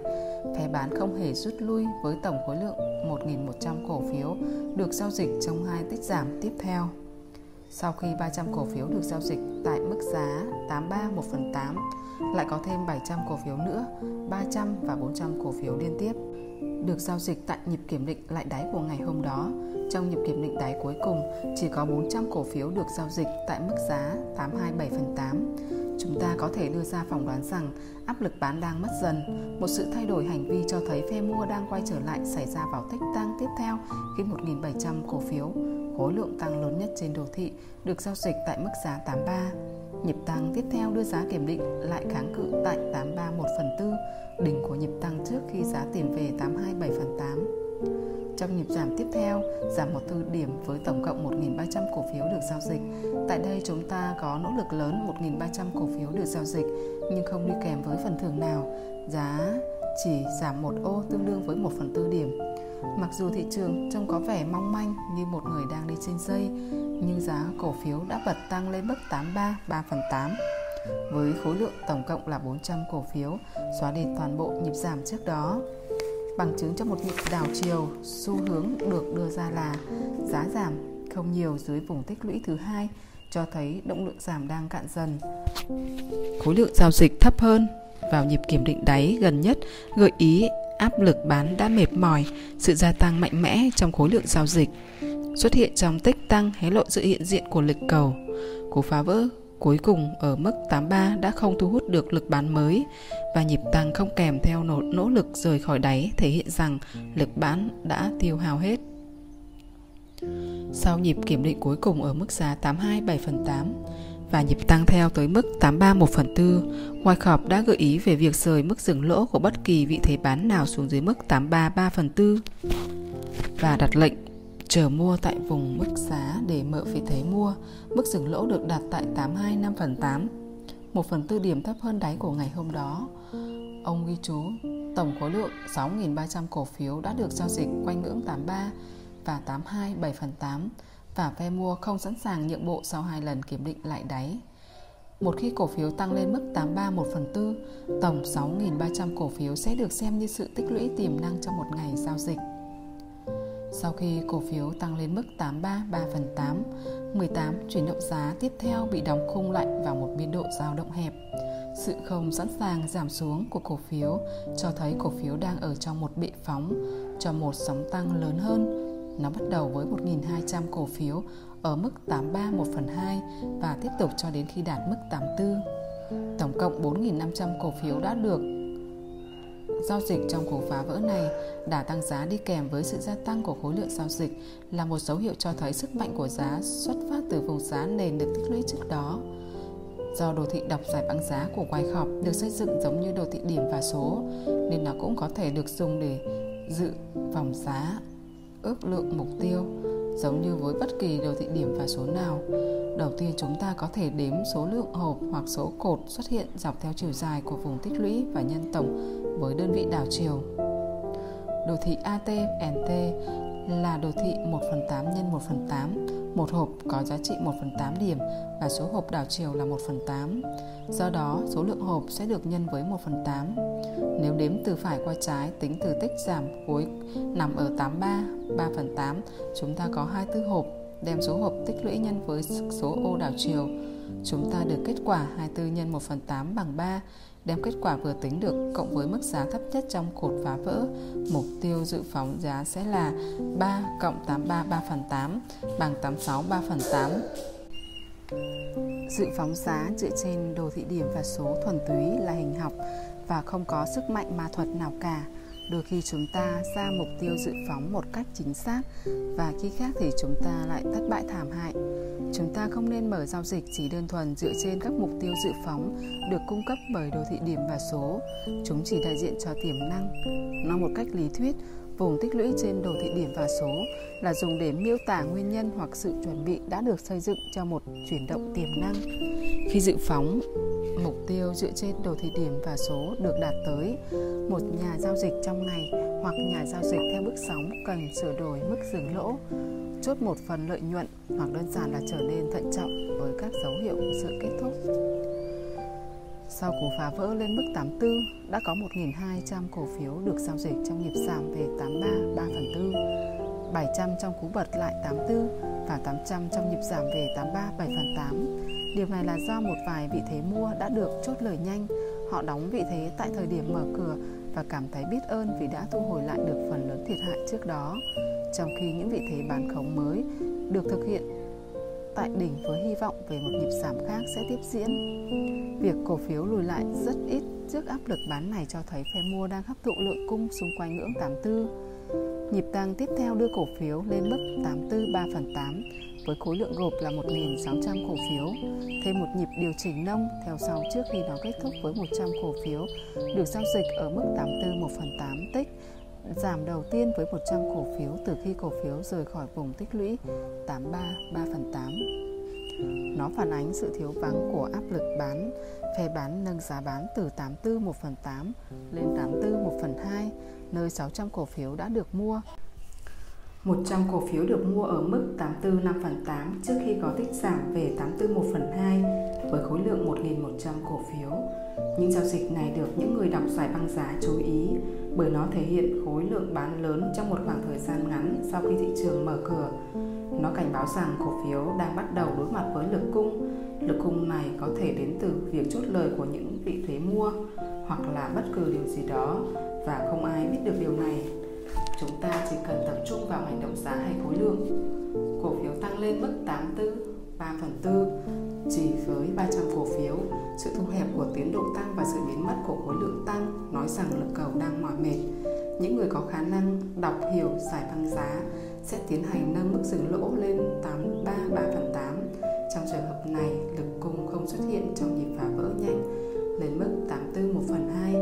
Phe bán không hề rút lui với tổng khối lượng 1.100 cổ phiếu được giao dịch trong hai tích giảm tiếp theo. Sau khi 300 cổ phiếu được giao dịch tại mức giá 83 1 phần 8, lại có thêm 700 cổ phiếu nữa, 300 và 400 cổ phiếu liên tiếp được giao dịch tại nhịp kiểm định lại đáy của ngày hôm đó. Trong nhịp kiểm định đáy cuối cùng, chỉ có 400 cổ phiếu được giao dịch tại mức giá 827 phần 8. Chúng ta có thể đưa ra phỏng đoán rằng áp lực bán đang mất dần. Một sự thay đổi hành vi cho thấy phe mua đang quay trở lại xảy ra vào tích tăng tiếp theo khi 1.700 cổ phiếu, khối lượng tăng lớn nhất trên đồ thị, được giao dịch tại mức giá 83. Nhịp tăng tiếp theo đưa giá kiểm định lại kháng cự tại 831 phần 4, đỉnh của nhịp tăng trước khi giá tìm về 827 phần 8. Trong nhịp giảm tiếp theo, giảm một tư điểm với tổng cộng 1.300 cổ phiếu được giao dịch. Tại đây chúng ta có nỗ lực lớn 1.300 cổ phiếu được giao dịch nhưng không đi kèm với phần thưởng nào. Giá chỉ giảm một ô tương đương với 1 phần tư điểm. Mặc dù thị trường trông có vẻ mong manh như một người đang đi trên dây, nhưng giá cổ phiếu đã bật tăng lên mức 83 3 phần 8 với khối lượng tổng cộng là 400 cổ phiếu, xóa đi toàn bộ nhịp giảm trước đó. Bằng chứng cho một nhịp đảo chiều, xu hướng được đưa ra là giá giảm không nhiều dưới vùng tích lũy thứ hai, cho thấy động lượng giảm đang cạn dần. Khối lượng giao dịch thấp hơn vào nhịp kiểm định đáy gần nhất gợi ý áp lực bán đã mệt mỏi, sự gia tăng mạnh mẽ trong khối lượng giao dịch xuất hiện trong tích tăng hé lộ sự hiện diện của lực cầu. Cú phá vỡ cuối cùng ở mức 83 đã không thu hút được lực bán mới và nhịp tăng không kèm theo nỗ, nỗ lực rời khỏi đáy thể hiện rằng lực bán đã tiêu hao hết. Sau nhịp kiểm định cuối cùng ở mức giá 827 phần 8 và nhịp tăng theo tới mức 83 1 phần 4, Wyckoff đã gợi ý về việc rời mức dừng lỗ của bất kỳ vị thế bán nào xuống dưới mức 83 3 phần 4 và đặt lệnh chờ mua tại vùng mức giá để mở vị thế mua. Mức dừng lỗ được đặt tại 82 5 phần 8, 1 phần 4 điểm thấp hơn đáy của ngày hôm đó. Ông ghi chú, tổng khối lượng 6.300 cổ phiếu đã được giao dịch quanh ngưỡng 83 và 82 7 phần 8 và phe mua không sẵn sàng nhượng bộ sau hai lần kiểm định lại đáy. Một khi cổ phiếu tăng lên mức 83 1 phần 4, tổng 6.300 cổ phiếu sẽ được xem như sự tích lũy tiềm năng trong một ngày giao dịch. Sau khi cổ phiếu tăng lên mức 83 3 phần 8, 18 chuyển động giá tiếp theo bị đóng khung lạnh vào một biên độ dao động hẹp. Sự không sẵn sàng giảm xuống của cổ phiếu cho thấy cổ phiếu đang ở trong một bệ phóng cho một sóng tăng lớn hơn. Nó bắt đầu với 1.200 cổ phiếu ở mức 83 1 phần 2 và tiếp tục cho đến khi đạt mức 84. Tổng cộng 4.500 cổ phiếu đã được giao dịch trong cuộc phá vỡ này, đà tăng giá đi kèm với sự gia tăng của khối lượng giao dịch là một dấu hiệu cho thấy sức mạnh của giá xuất phát từ vùng giá nền được tích lũy trước đó. Do đồ thị đọc giải băng giá của Wyckoff được xây dựng giống như đồ thị điểm và số, nên nó cũng có thể được dùng để dự vòng giá, ước lượng mục tiêu, giống như với bất kỳ đồ thị điểm và số nào. Đầu tiên chúng ta có thể đếm số lượng hộp hoặc số cột xuất hiện dọc theo chiều dài của vùng tích lũy và nhân tổng với đơn vị đảo chiều. Đồ thị AT&T là đồ thị 1 phần 8 x 1 phần 8 một hộp có giá trị 1 phần 8 điểm và số hộp đảo chiều là 1 phần 8. Do đó, số lượng hộp sẽ được nhân với 1 phần 8. Nếu đếm từ phải qua trái, tính từ tích giảm cuối nằm ở 83, 3 phần 8, chúng ta có 24 hộp. Đem số hộp tích lũy nhân với số ô đảo chiều, chúng ta được kết quả 24 x 1 phần 8 bằng 3 đem kết quả vừa tính được cộng với mức giá thấp nhất trong cột phá vỡ. Mục tiêu dự phóng giá sẽ là 3 cộng 83 3 phần 8 bằng 86 3 phần 8. Dự phóng giá dựa trên đồ thị điểm và số thuần túy là hình học và không có sức mạnh ma thuật nào cả đôi khi chúng ta ra mục tiêu dự phóng một cách chính xác và khi khác thì chúng ta lại thất bại thảm hại. Chúng ta không nên mở giao dịch chỉ đơn thuần dựa trên các mục tiêu dự phóng được cung cấp bởi đồ thị điểm và số. Chúng chỉ đại diện cho tiềm năng. Nói một cách lý thuyết, vùng tích lũy trên đồ thị điểm và số là dùng để miêu tả nguyên nhân hoặc sự chuẩn bị đã được xây dựng cho một chuyển động tiềm năng. Khi dự phóng mục tiêu dựa trên đồ thị điểm và số được đạt tới. Một nhà giao dịch trong ngày hoặc nhà giao dịch theo bước sóng cần sửa đổi mức dừng lỗ chốt một phần lợi nhuận hoặc đơn giản là trở nên thận trọng với các dấu hiệu của sự kết thúc. Sau cú phá vỡ lên mức 84, đã có 1.200 cổ phiếu được giao dịch trong nhịp giảm về 83 3 phần 4, 700 trong cú bật lại 84 và 800 trong nhịp giảm về 83 7 phần 8. Điều này là do một vài vị thế mua đã được chốt lời nhanh, họ đóng vị thế tại thời điểm mở cửa và cảm thấy biết ơn vì đã thu hồi lại được phần lớn thiệt hại trước đó, trong khi những vị thế bán khống mới được thực hiện tại đỉnh với hy vọng về một nhịp giảm khác sẽ tiếp diễn. Việc cổ phiếu lùi lại rất ít trước áp lực bán này cho thấy phe mua đang hấp thụ lượng cung xung quanh ngưỡng 84. Nhịp tăng tiếp theo đưa cổ phiếu lên mức 84 3 phần 8 với khối lượng gộp là 1.600 cổ phiếu, thêm một nhịp điều chỉnh nông theo sau trước khi nó kết thúc với 100 cổ phiếu được giao dịch ở mức 84 1 phần 8 tích, giảm đầu tiên với 100 cổ phiếu từ khi cổ phiếu rời khỏi vùng tích lũy 83 3 phần 8. Nó phản ánh sự thiếu vắng của áp lực bán, phe bán nâng giá bán từ 84 1 phần 8 lên 84 1 phần 2, nơi 600 cổ phiếu đã được mua 100 cổ phiếu được mua ở mức 84 5 phần 8 trước khi có tích giảm về 84 1 phần 2 với khối lượng 1.100 cổ phiếu. Những giao dịch này được những người đọc giải băng giá chú ý bởi nó thể hiện khối lượng bán lớn trong một khoảng thời gian ngắn sau khi thị trường mở cửa. Nó cảnh báo rằng cổ phiếu đang bắt đầu đối mặt với lực cung. Lực cung này có thể đến từ việc chốt lời của những vị thế mua hoặc là bất cứ điều gì đó và không ai biết được điều này chúng ta chỉ cần tập trung vào hành động giá hay khối lượng. Cổ phiếu tăng lên mức 84, 3 phần 4 chỉ với 300 cổ phiếu, sự thu hẹp của tiến độ tăng và sự biến mất của khối lượng tăng nói rằng lực cầu đang mỏi mệt. Những người có khả năng đọc hiểu giải băng giá sẽ tiến hành nâng mức dừng lỗ lên 83 3 phần 8. Trong trường hợp này, lực cung không xuất hiện trong nhịp phá vỡ nhanh lên mức 84 1 phần 2,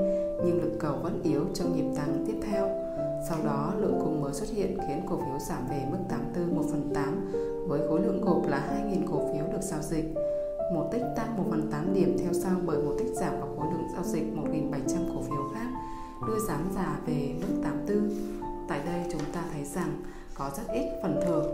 nhưng lực cầu vẫn yếu trong nhịp tăng tiếp theo. Sau đó, lượng cung mới xuất hiện khiến cổ phiếu giảm về mức 84 1 phần 8 với khối lượng gộp là 2.000 cổ phiếu được giao dịch. Một tích tăng 1 phần 8 điểm theo sau bởi một tích giảm vào khối lượng giao dịch 1.700 cổ phiếu khác đưa giá giả về mức 84. Tại đây chúng ta thấy rằng có rất ít phần thưởng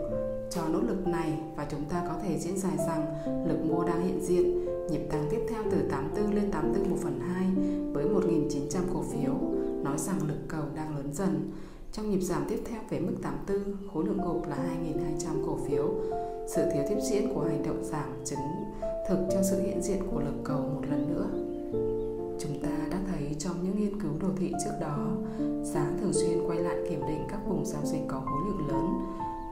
cho nỗ lực này và chúng ta có thể diễn giải rằng lực mua đang hiện diện nhịp tăng tiếp theo từ 84 lên 84 1 phần 2 với 1.900 cổ phiếu nói rằng lực cầu đang lớn dần. Trong nhịp giảm tiếp theo về mức 84, khối lượng gộp là 2.200 cổ phiếu. Sự thiếu tiếp diễn của hành động giảm chứng thực cho sự hiện diện của lực cầu một lần nữa. Chúng ta đã thấy trong những nghiên cứu đồ thị trước đó, giá thường xuyên quay lại kiểm định các vùng giao dịch có khối lượng lớn,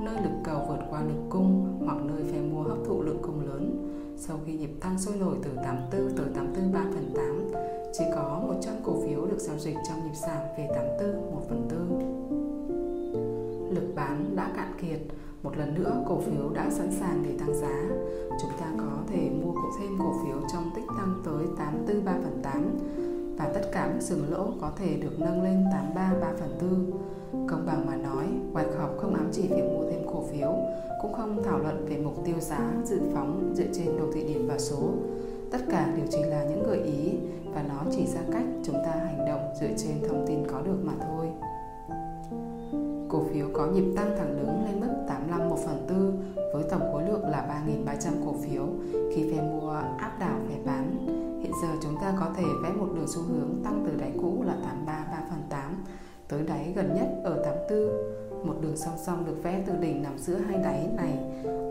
nơi lực cầu vượt qua lực cung hoặc nơi phe mua hấp thụ lượng cung lớn. Sau khi nhịp tăng sôi nổi từ 84 tới 84 3 phần 8, chỉ có 100 cổ phiếu được giao dịch trong nhịp giảm về 84 1 phần 4. Lực bán đã cạn kiệt, một lần nữa cổ phiếu đã sẵn sàng để tăng giá. Chúng ta có thể mua thêm cổ phiếu trong tích tăng tới 84 3 phần 8 và tất cả mức dừng lỗ có thể được nâng lên 83 3 phần 4. Công bằng mà nói, Wyckoff không ám chỉ việc mua thêm cổ phiếu, cũng không thảo luận về mục tiêu giá dự phóng dựa trên đồ thị điểm và số. Tất cả đều chỉ là những gợi ý và nó chỉ ra cách chúng ta hành động dựa trên thông tin có được mà thôi. Cổ phiếu có nhịp tăng thẳng đứng lên mức 85 1 phần 4 với tổng khối lượng là 3.300 cổ phiếu khi phe mua áp đảo phe bán. Hiện giờ chúng ta có thể vẽ một đường xu hướng tăng từ đáy cũ là 83 tới đáy gần nhất ở 84. Một đường song song được vẽ từ đỉnh nằm giữa hai đáy này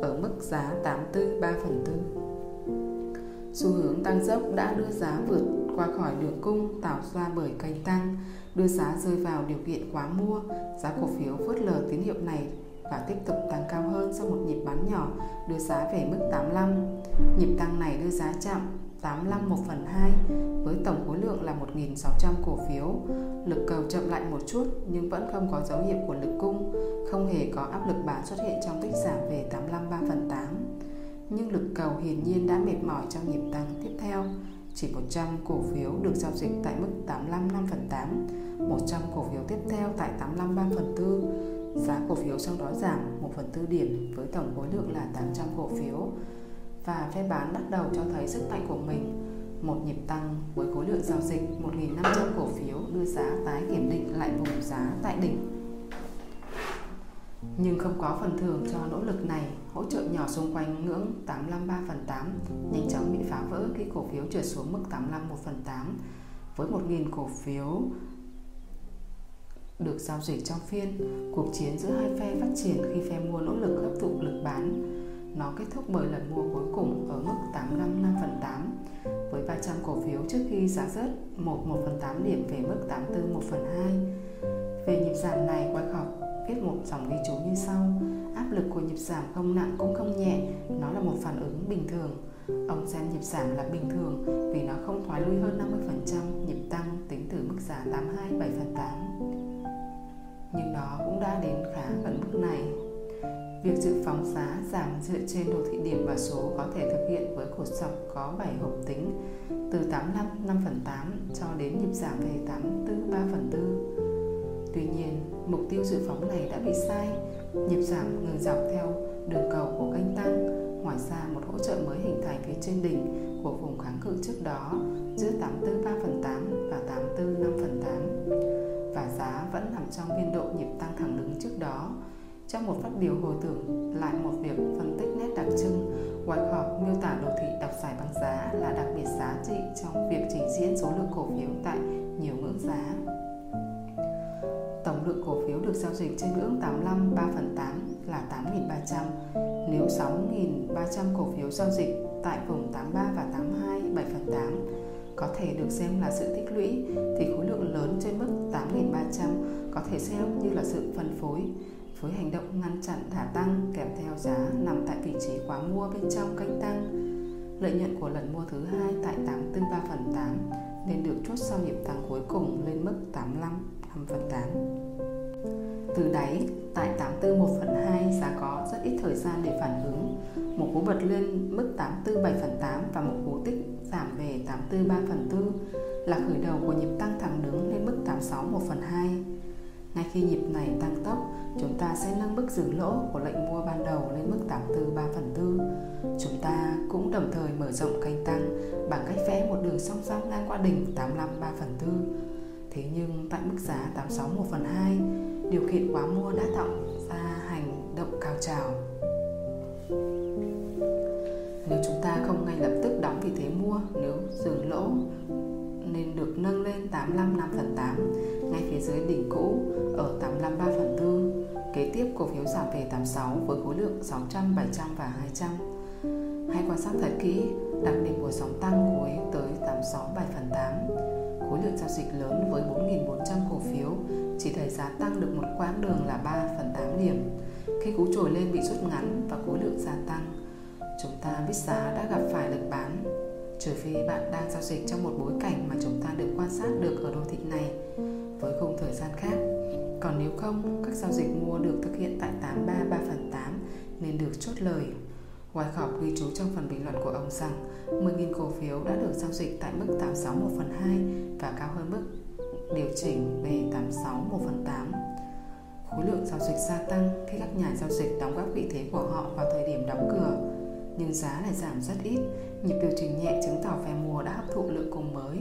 ở mức giá 84 3 phần 4. Xu hướng tăng dốc đã đưa giá vượt qua khỏi đường cung tạo ra bởi kênh tăng, đưa giá rơi vào điều kiện quá mua, giá cổ phiếu phớt lờ tín hiệu này và tiếp tục tăng cao hơn sau một nhịp bán nhỏ đưa giá về mức 85. Nhịp tăng này đưa giá chạm 85 1 phần 2 với tổng khối lượng là 1.600 cổ phiếu. Lực cầu chậm lại một chút nhưng vẫn không có dấu hiệu của lực cung, không hề có áp lực bán xuất hiện trong tích giảm về 85 3 phần 8. Nhưng lực cầu hiển nhiên đã mệt mỏi trong nhịp tăng tiếp theo. Chỉ 100 cổ phiếu được giao dịch tại mức 85 5 phần 8, 100 cổ phiếu tiếp theo tại 85 3 phần 4. Giá cổ phiếu sau đó giảm 1 phần 4 điểm với tổng khối lượng là 800 cổ phiếu và phe bán bắt đầu cho thấy sức mạnh của mình. Một nhịp tăng với khối lượng giao dịch 1.500 cổ phiếu đưa giá tái kiểm định lại vùng giá tại đỉnh. Nhưng không có phần thưởng cho nỗ lực này, hỗ trợ nhỏ xung quanh ngưỡng 853 phần 8 nhanh chóng bị phá vỡ khi cổ phiếu trượt xuống mức 851 phần 8 với 1.000 cổ phiếu được giao dịch trong phiên, cuộc chiến giữa hai phe phát triển khi phe mua nỗ lực hấp thụ lực bán nó kết thúc bởi lần mua cuối cùng ở mức 855 phần 8 với 300 cổ phiếu trước khi giá rớt 1 1 phần 8 điểm về mức 84 1 phần 2. Về nhịp giảm này, Wyckoff viết một dòng ghi chú như sau Áp lực của nhịp giảm không nặng cũng không nhẹ, nó là một phản ứng bình thường. Ông xem nhịp giảm là bình thường vì nó không thoái lui hơn 50% nhịp tăng tính từ mức giá 82 7 phần 8. Nhưng nó cũng đã đến khá gần mức này Việc dự phóng giá giảm dựa trên đồ thị điểm và số có thể thực hiện với cột dọc có 7 hộp tính từ 85 5 phần 8 cho đến nhịp giảm về 84 3 phần 4. Tuy nhiên, mục tiêu dự phóng này đã bị sai. Nhịp giảm ngừng dọc theo đường cầu của kênh tăng. Ngoài ra, một hỗ trợ mới hình thành phía trên đỉnh của vùng kháng cự trước đó giữa 84 3 phần 8 và 84 5 phần 8. Và giá vẫn nằm trong biên độ nhịp tăng thẳng đứng trước đó trong một phát biểu hồi tưởng lại một việc phân tích nét đặc trưng, Wyckoff miêu tả đồ thị đọc giải bằng giá là đặc biệt giá trị trong việc trình diễn số lượng cổ phiếu tại nhiều ngưỡng giá. Tổng lượng cổ phiếu được giao dịch trên ngưỡng 85 3 phần 8 là 8.300. Nếu 6.300 cổ phiếu giao dịch tại vùng 83 và 82 7 phần 8 có thể được xem là sự tích lũy thì khối lượng lớn trên mức 8.300 có thể xem như là sự phân phối với hành động ngăn chặn thả tăng kèm theo giá nằm tại vị trí quá mua bên trong kênh tăng. Lợi nhuận của lần mua thứ hai tại 843 phần 8 nên được chốt sau nhịp tăng cuối cùng lên mức 85 5 phần 8. Từ đáy, tại 841 phần 2 giá có rất ít thời gian để phản ứng. Một cú bật lên mức 847 phần 8 và một cú tích giảm về 843 phần 4 là khởi đầu của nhịp tăng thẳng đứng lên mức 861 phần 2. Ngay khi nhịp này tăng tốc, chúng ta sẽ nâng mức dừng lỗ của lệnh mua ban đầu lên mức 84 3 phần 4. Chúng ta cũng đồng thời mở rộng kênh tăng bằng cách vẽ một đường song song ngang qua đỉnh 85 3 phần 4. Thế nhưng tại mức giá 86 1 phần 2, điều kiện quá mua đã tạo ra hành động cao trào. Nếu chúng ta không ngay lập tức đóng vị thế mua nếu dừng lỗ nên được nâng lên 85 5 phần 8 ngay phía dưới đỉnh cũ ở 85 3 phần 4. Kế tiếp cổ phiếu giảm về 86 với khối lượng 600, 700 và 200. Hãy quan sát thật kỹ đặc điểm của sóng tăng cuối tới 86 7 phần 8. Khối lượng giao dịch lớn với 4.400 cổ phiếu chỉ thấy giá tăng được một quãng đường là 3 phần 8 điểm. Khi cú trồi lên bị rút ngắn và khối lượng gia tăng, chúng ta biết giá đã gặp phải lực bán trừ phi bạn đang giao dịch trong một bối cảnh mà chúng ta được quan sát được ở đô thị này với khung thời gian khác. Còn nếu không, các giao dịch mua được thực hiện tại 833 phần 8 nên được chốt lời. Wyckoff ghi chú trong phần bình luận của ông rằng 10.000 cổ phiếu đã được giao dịch tại mức 86 1 phần 2 và cao hơn mức điều chỉnh về 86 1 phần 8. Khối lượng giao dịch gia tăng khi các nhà giao dịch đóng góp vị thế của họ vào thời điểm đóng cửa, nhưng giá lại giảm rất ít. Nhịp điều chỉnh nhẹ chứng tỏ phe mua đã hấp thụ lượng cung mới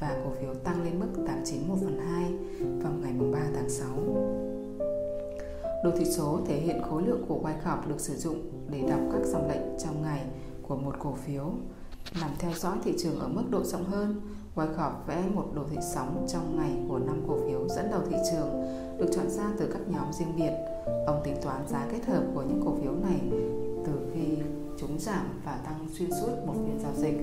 và cổ phiếu tăng lên mức 89 1 phần 2 vào ngày 3 tháng 6. Đồ thị số thể hiện khối lượng của Wyckoff được sử dụng để đọc các dòng lệnh trong ngày của một cổ phiếu. Nằm theo dõi thị trường ở mức độ rộng hơn, Wyckoff vẽ một đồ thị sóng trong ngày của năm cổ phiếu dẫn đầu thị trường được chọn ra từ các nhóm riêng biệt. Ông tính toán giá kết hợp của những cổ phiếu này chống chúng giảm và tăng xuyên suốt một phiên giao dịch.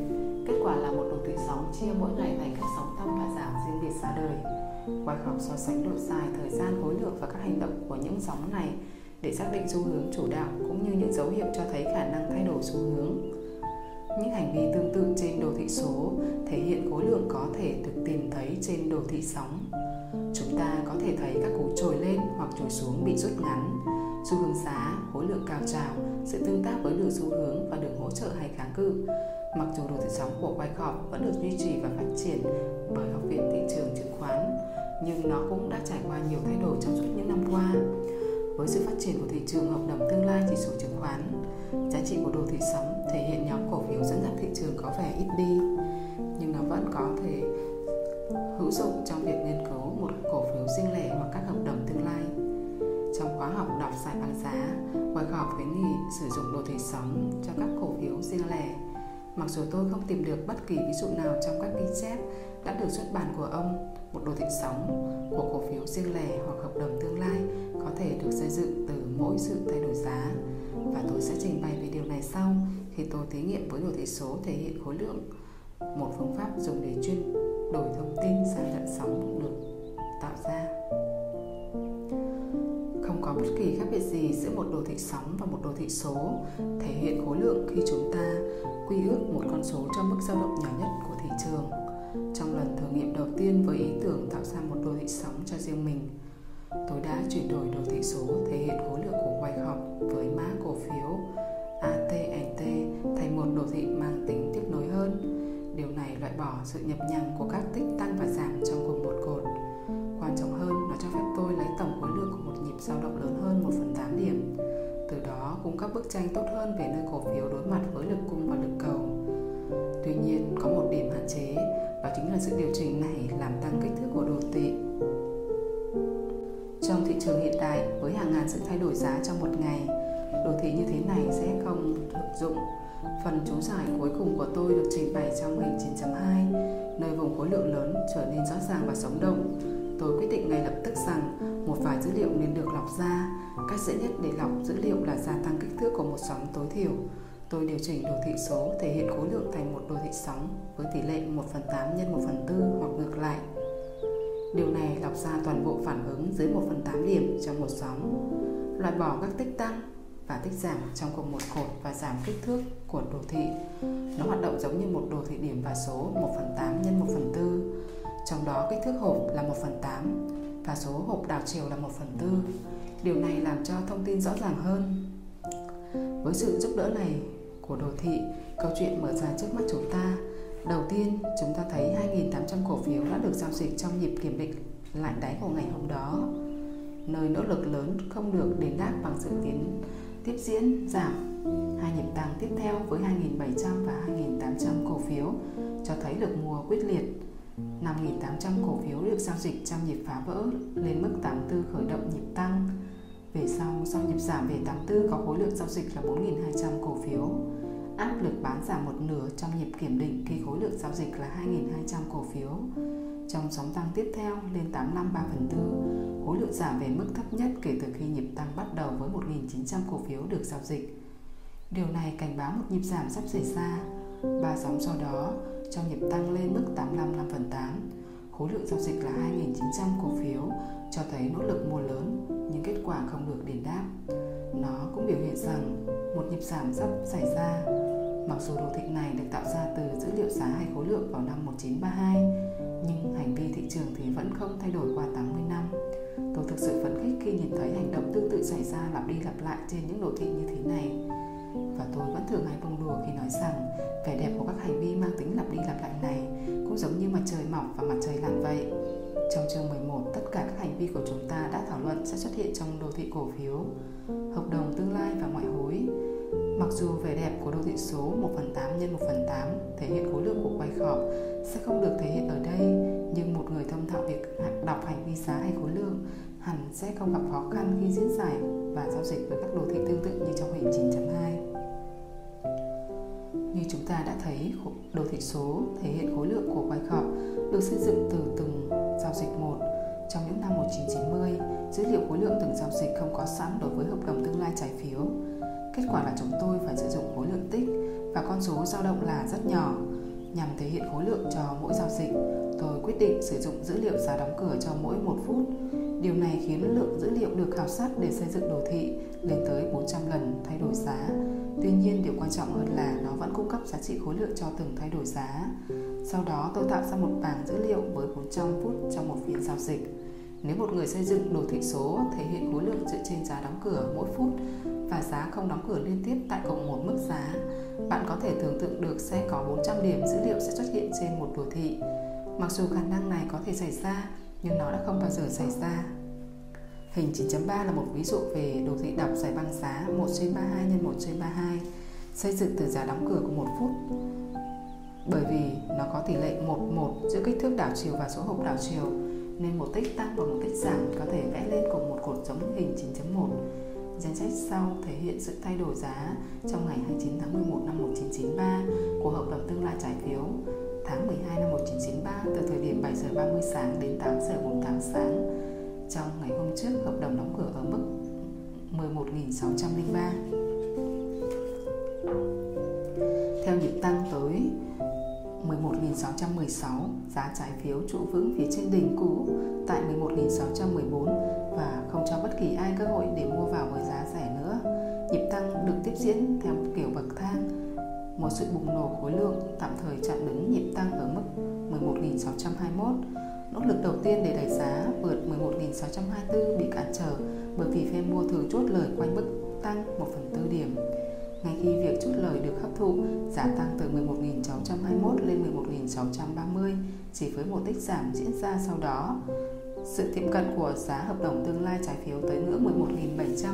Kết quả là một đồ thị sóng chia mỗi ngày thành các sóng tăng và giảm riêng biệt ra đời. Wyckoff so sánh độ dài, thời gian, khối lượng và các hành động của những sóng này để xác định xu hướng chủ đạo cũng như những dấu hiệu cho thấy khả năng thay đổi xu hướng. Những hành vi tương tự trên đồ thị số thể hiện khối lượng có thể được tìm thấy trên đồ thị sóng. Chúng ta có thể thấy các cú trồi lên hoặc trồi xuống bị rút ngắn, xu hướng giá, khối lượng cao trào, sự tương tác với đường xu hướng và đường hỗ trợ hay kháng cự. Mặc dù đồ thị sóng của Wyckoff vẫn được duy trì và phát triển bởi Học viện Thị trường Chứng khoán, nhưng nó cũng đã trải qua nhiều thay đổi trong suốt những năm qua. Với sự phát triển của thị trường hợp đồng tương lai chỉ số chứng khoán, giá trị của đồ thị sóng thể hiện nhóm cổ phiếu dẫn dắt thị trường có vẻ ít đi, nhưng nó vẫn có thể hữu dụng trong việc nghiên cứu một cổ phiếu riêng lẻ hoặc các khóa học đọc giải bằng giá, Wyckoff khuyến nghị sử dụng đồ thị sóng cho các cổ phiếu riêng lẻ. Mặc dù tôi không tìm được bất kỳ ví dụ nào trong các ghi chép đã được xuất bản của ông, một đồ thị sóng của cổ phiếu riêng lẻ hoặc hợp đồng tương lai có thể được xây dựng từ mỗi sự thay đổi giá và tôi sẽ trình bày về điều này sau khi tôi thí nghiệm với đồ thị số thể hiện khối lượng một phương pháp dùng để chuyên đổi thông tin sang dạng sóng được tạo ra có bất kỳ khác biệt gì giữa một đồ thị sóng và một đồ thị số thể hiện khối lượng khi chúng ta quy ước một con số cho mức dao động nhỏ nhất của thị trường trong lần thử nghiệm đầu tiên với ý tưởng tạo ra một đồ thị sóng cho riêng mình tôi đã chuyển đổi đồ thị số thể hiện khối lượng của Wyckoff với mã cổ phiếu ATNT thành một đồ thị mang tính tiếp nối hơn. Điều này loại bỏ sự nhập nhằng của các tích tăng và giảm trong cùng một cột. Quan trọng hơn, nó cho phép tôi lấy tổng khối lượng dao động lớn hơn 1 phần 8 điểm. Từ đó cung cấp bức tranh tốt hơn về nơi cổ phiếu đối mặt với lực cung và lực cầu. Tuy nhiên, có một điểm hạn chế, đó chính là sự điều chỉnh này làm tăng kích thước của đồ thị trong thị trường hiện tại, với hàng ngàn sự thay đổi giá trong một ngày, đồ thị như thế này sẽ không thực dụng. Phần chú giải cuối cùng của tôi được trình bày trong hình 9.2, nơi vùng khối lượng lớn trở nên rõ ràng và sống động. Tôi quyết định ngay lập tức rằng một vài dữ liệu nên được lọc ra. Cách dễ nhất để lọc dữ liệu là gia tăng kích thước của một sóng tối thiểu. Tôi điều chỉnh đồ thị số thể hiện khối lượng thành một đồ thị sóng với tỷ lệ 1 phần 8 nhân 1 phần 4 hoặc ngược lại. Điều này lọc ra toàn bộ phản ứng dưới 1 phần 8 điểm trong một sóng, loại bỏ các tích tăng và tích giảm trong cùng một cột và giảm kích thước của đồ thị. Nó hoạt động giống như một đồ thị điểm và số 1 phần 8 nhân 1 phần 4. Trong đó kích thước hộp là 1 phần 8 và số hộp đảo chiều là 1 phần 4. Điều này làm cho thông tin rõ ràng hơn. Với sự giúp đỡ này của đồ thị, câu chuyện mở ra trước mắt chúng ta Đầu tiên, chúng ta thấy 2.800 cổ phiếu đã được giao dịch trong nhịp kiểm định lại đáy của ngày hôm đó, nơi nỗ lực lớn không được đền đáp bằng sự tiến tiếp diễn giảm. Hai nhịp tăng tiếp theo với 2.700 và 2.800 cổ phiếu cho thấy được mùa quyết liệt. 5.800 cổ phiếu được giao dịch trong nhịp phá vỡ lên mức 84 khởi động nhịp tăng. Về sau, sau nhịp giảm về 84 có khối lượng giao dịch là 4.200 cổ phiếu áp lực bán giảm một nửa trong nhịp kiểm định khi khối lượng giao dịch là 2.200 cổ phiếu. Trong sóng tăng tiếp theo lên 85 3 phần tư, khối lượng giảm về mức thấp nhất kể từ khi nhịp tăng bắt đầu với 1.900 cổ phiếu được giao dịch. Điều này cảnh báo một nhịp giảm sắp xảy ra. Ba sóng sau đó, cho nhịp tăng lên mức 85 5 phần 8, khối lượng giao dịch là 2.900 cổ phiếu cho thấy nỗ lực mua lớn nhưng kết quả không được đền đáp. Nó cũng biểu hiện rằng một nhịp giảm sắp xảy ra Mặc dù đồ thị này được tạo ra từ dữ liệu giá hay khối lượng vào năm 1932, nhưng hành vi thị trường thì vẫn không thay đổi qua 80 năm. Tôi thực sự phấn khích khi nhìn thấy hành động tương tự xảy ra lặp đi lặp lại trên những đồ thị như thế này. Và tôi vẫn thường hay bông đùa khi nói rằng vẻ đẹp của các hành vi mang tính lặp đi lặp lại này cũng giống như mặt trời mọc và mặt trời lặn vậy. Trong chương 11, tất cả các hành vi của chúng ta đã thảo luận sẽ xuất hiện trong đồ thị cổ phiếu, hợp đồng tương lai và ngoại hối. Mặc dù vẻ đẹp của đồ thị số 1 phần 8 nhân 1 phần 8 thể hiện khối lượng của quay khớp sẽ không được thể hiện ở đây, nhưng một người thông thạo việc đọc hành vi giá hay khối lượng hẳn sẽ không gặp khó khăn khi diễn giải và giao dịch với các đồ thị tương tự như trong hình 9.2. Như chúng ta đã thấy, đồ thị số thể hiện khối lượng của quay khớp được xây dựng từ từng giao dịch một. Trong những năm 1990, dữ liệu khối lượng từng giao dịch không có sẵn đối với hợp đồng tương lai trái phiếu. Kết quả là chúng tôi phải sử dụng khối lượng tích và con số dao động là rất nhỏ. Nhằm thể hiện khối lượng cho mỗi giao dịch, tôi quyết định sử dụng dữ liệu giá đóng cửa cho mỗi một phút. Điều này khiến lượng dữ liệu được khảo sát để xây dựng đồ thị lên tới 400 lần thay đổi giá. Tuy nhiên, điều quan trọng hơn là nó vẫn cung cấp giá trị khối lượng cho từng thay đổi giá. Sau đó tôi tạo ra một bảng dữ liệu với 400 phút trong một phiên giao dịch. Nếu một người xây dựng đồ thị số thể hiện khối lượng dựa trên giá đóng cửa mỗi phút và giá không đóng cửa liên tiếp tại cùng một mức giá, bạn có thể tưởng tượng được sẽ có 400 điểm dữ liệu sẽ xuất hiện trên một đồ thị. Mặc dù khả năng này có thể xảy ra, nhưng nó đã không bao giờ xảy ra. Hình 9.3 là một ví dụ về đồ thị đọc giải băng giá 1 trên 32 x 1 trên 32 xây dựng từ giá đóng cửa của một phút bởi vì nó có tỷ lệ 1 1 giữa kích thước đảo chiều và số hộp đảo chiều, nên một tích tăng và một tích giảm có thể vẽ lên cùng một cột giống hình 9.1. Danh sách sau thể hiện sự thay đổi giá trong ngày 29 tháng 11 năm 1993 của hợp đồng tương lai trái phiếu tháng 12 năm 1993 từ thời điểm 7 giờ 30 sáng đến 8 giờ 48 sáng. Trong ngày hôm trước, hợp đồng đóng cửa ở mức 11.603. Theo nhịp tăng tới 11.616, giá trái phiếu trụ vững phía trên đỉnh cũ tại 11.614 và không cho bất kỳ ai cơ hội để mua vào với giá rẻ nữa. Nhịp tăng được tiếp diễn theo kiểu bậc thang. Một sự bùng nổ khối lượng tạm thời chặn đứng nhịp tăng ở mức 11.621. Nỗ lực đầu tiên để đẩy giá vượt 11.624 bị cản trở bởi vì phe mua thường chốt lời quanh mức tăng 1 phần tư điểm. Ngay khi việc chốt lời được hấp thụ, giá tăng từ 11.621 lên 11.630 chỉ với một tích giảm diễn ra sau đó. Sự tiệm cận của giá hợp đồng tương lai trái phiếu tới ngưỡng 11.700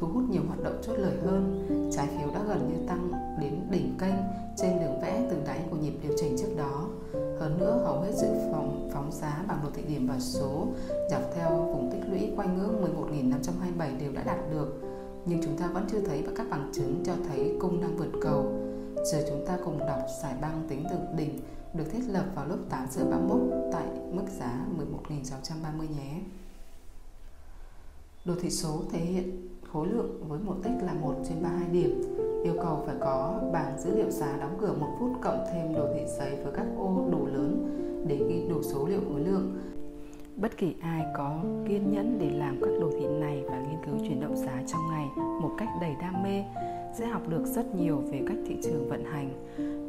thu hút nhiều hoạt động chốt lời hơn. Trái phiếu đã gần như tăng đến đỉnh kênh trên đường vẽ từ đáy của nhịp điều chỉnh trước đó. Hơn nữa, hầu hết dự phòng phóng giá bằng đồ thị điểm và số dọc theo vùng tích lũy quanh ngưỡng 11.527 đều đã đạt được nhưng chúng ta vẫn chưa thấy các bằng chứng cho thấy cung đang vượt cầu. Giờ chúng ta cùng đọc giải băng tính từ đỉnh được thiết lập vào lúc 8 giờ 31 tại mức giá 11.630 nhé. Đồ thị số thể hiện khối lượng với một tích là 1 trên 32 điểm. Yêu cầu phải có bảng dữ liệu giá đóng cửa một phút cộng thêm đồ thị giấy với các ô đủ lớn để ghi đủ số liệu khối lượng Bất kỳ ai có kiên nhẫn để làm các đồ thị này và nghiên cứu chuyển động giá trong ngày một cách đầy đam mê sẽ học được rất nhiều về cách thị trường vận hành.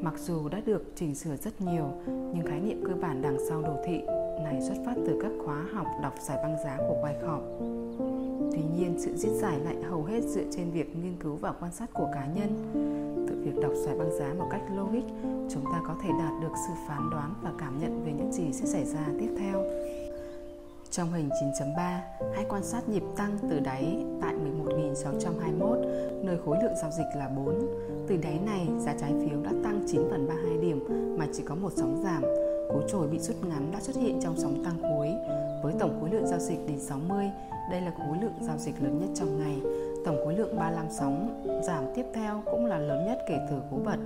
Mặc dù đã được chỉnh sửa rất nhiều, nhưng khái niệm cơ bản đằng sau đồ thị này xuất phát từ các khóa học đọc giải băng giá của Wyckoff. Tuy nhiên, sự diễn giải lại hầu hết dựa trên việc nghiên cứu và quan sát của cá nhân. Từ việc đọc giải băng giá một cách logic, chúng ta có thể đạt được sự phán đoán và cảm nhận về những gì sẽ xảy ra tiếp theo. Trong hình 9.3, hãy quan sát nhịp tăng từ đáy tại 11.621, nơi khối lượng giao dịch là 4. Từ đáy này, giá trái phiếu đã tăng 9 phần 32 điểm mà chỉ có một sóng giảm. Cú trồi bị rút ngắn đã xuất hiện trong sóng tăng cuối. Với tổng khối lượng giao dịch đến 60, đây là khối lượng giao dịch lớn nhất trong ngày. Tổng khối lượng 35 sóng giảm tiếp theo cũng là lớn nhất kể từ cú bật.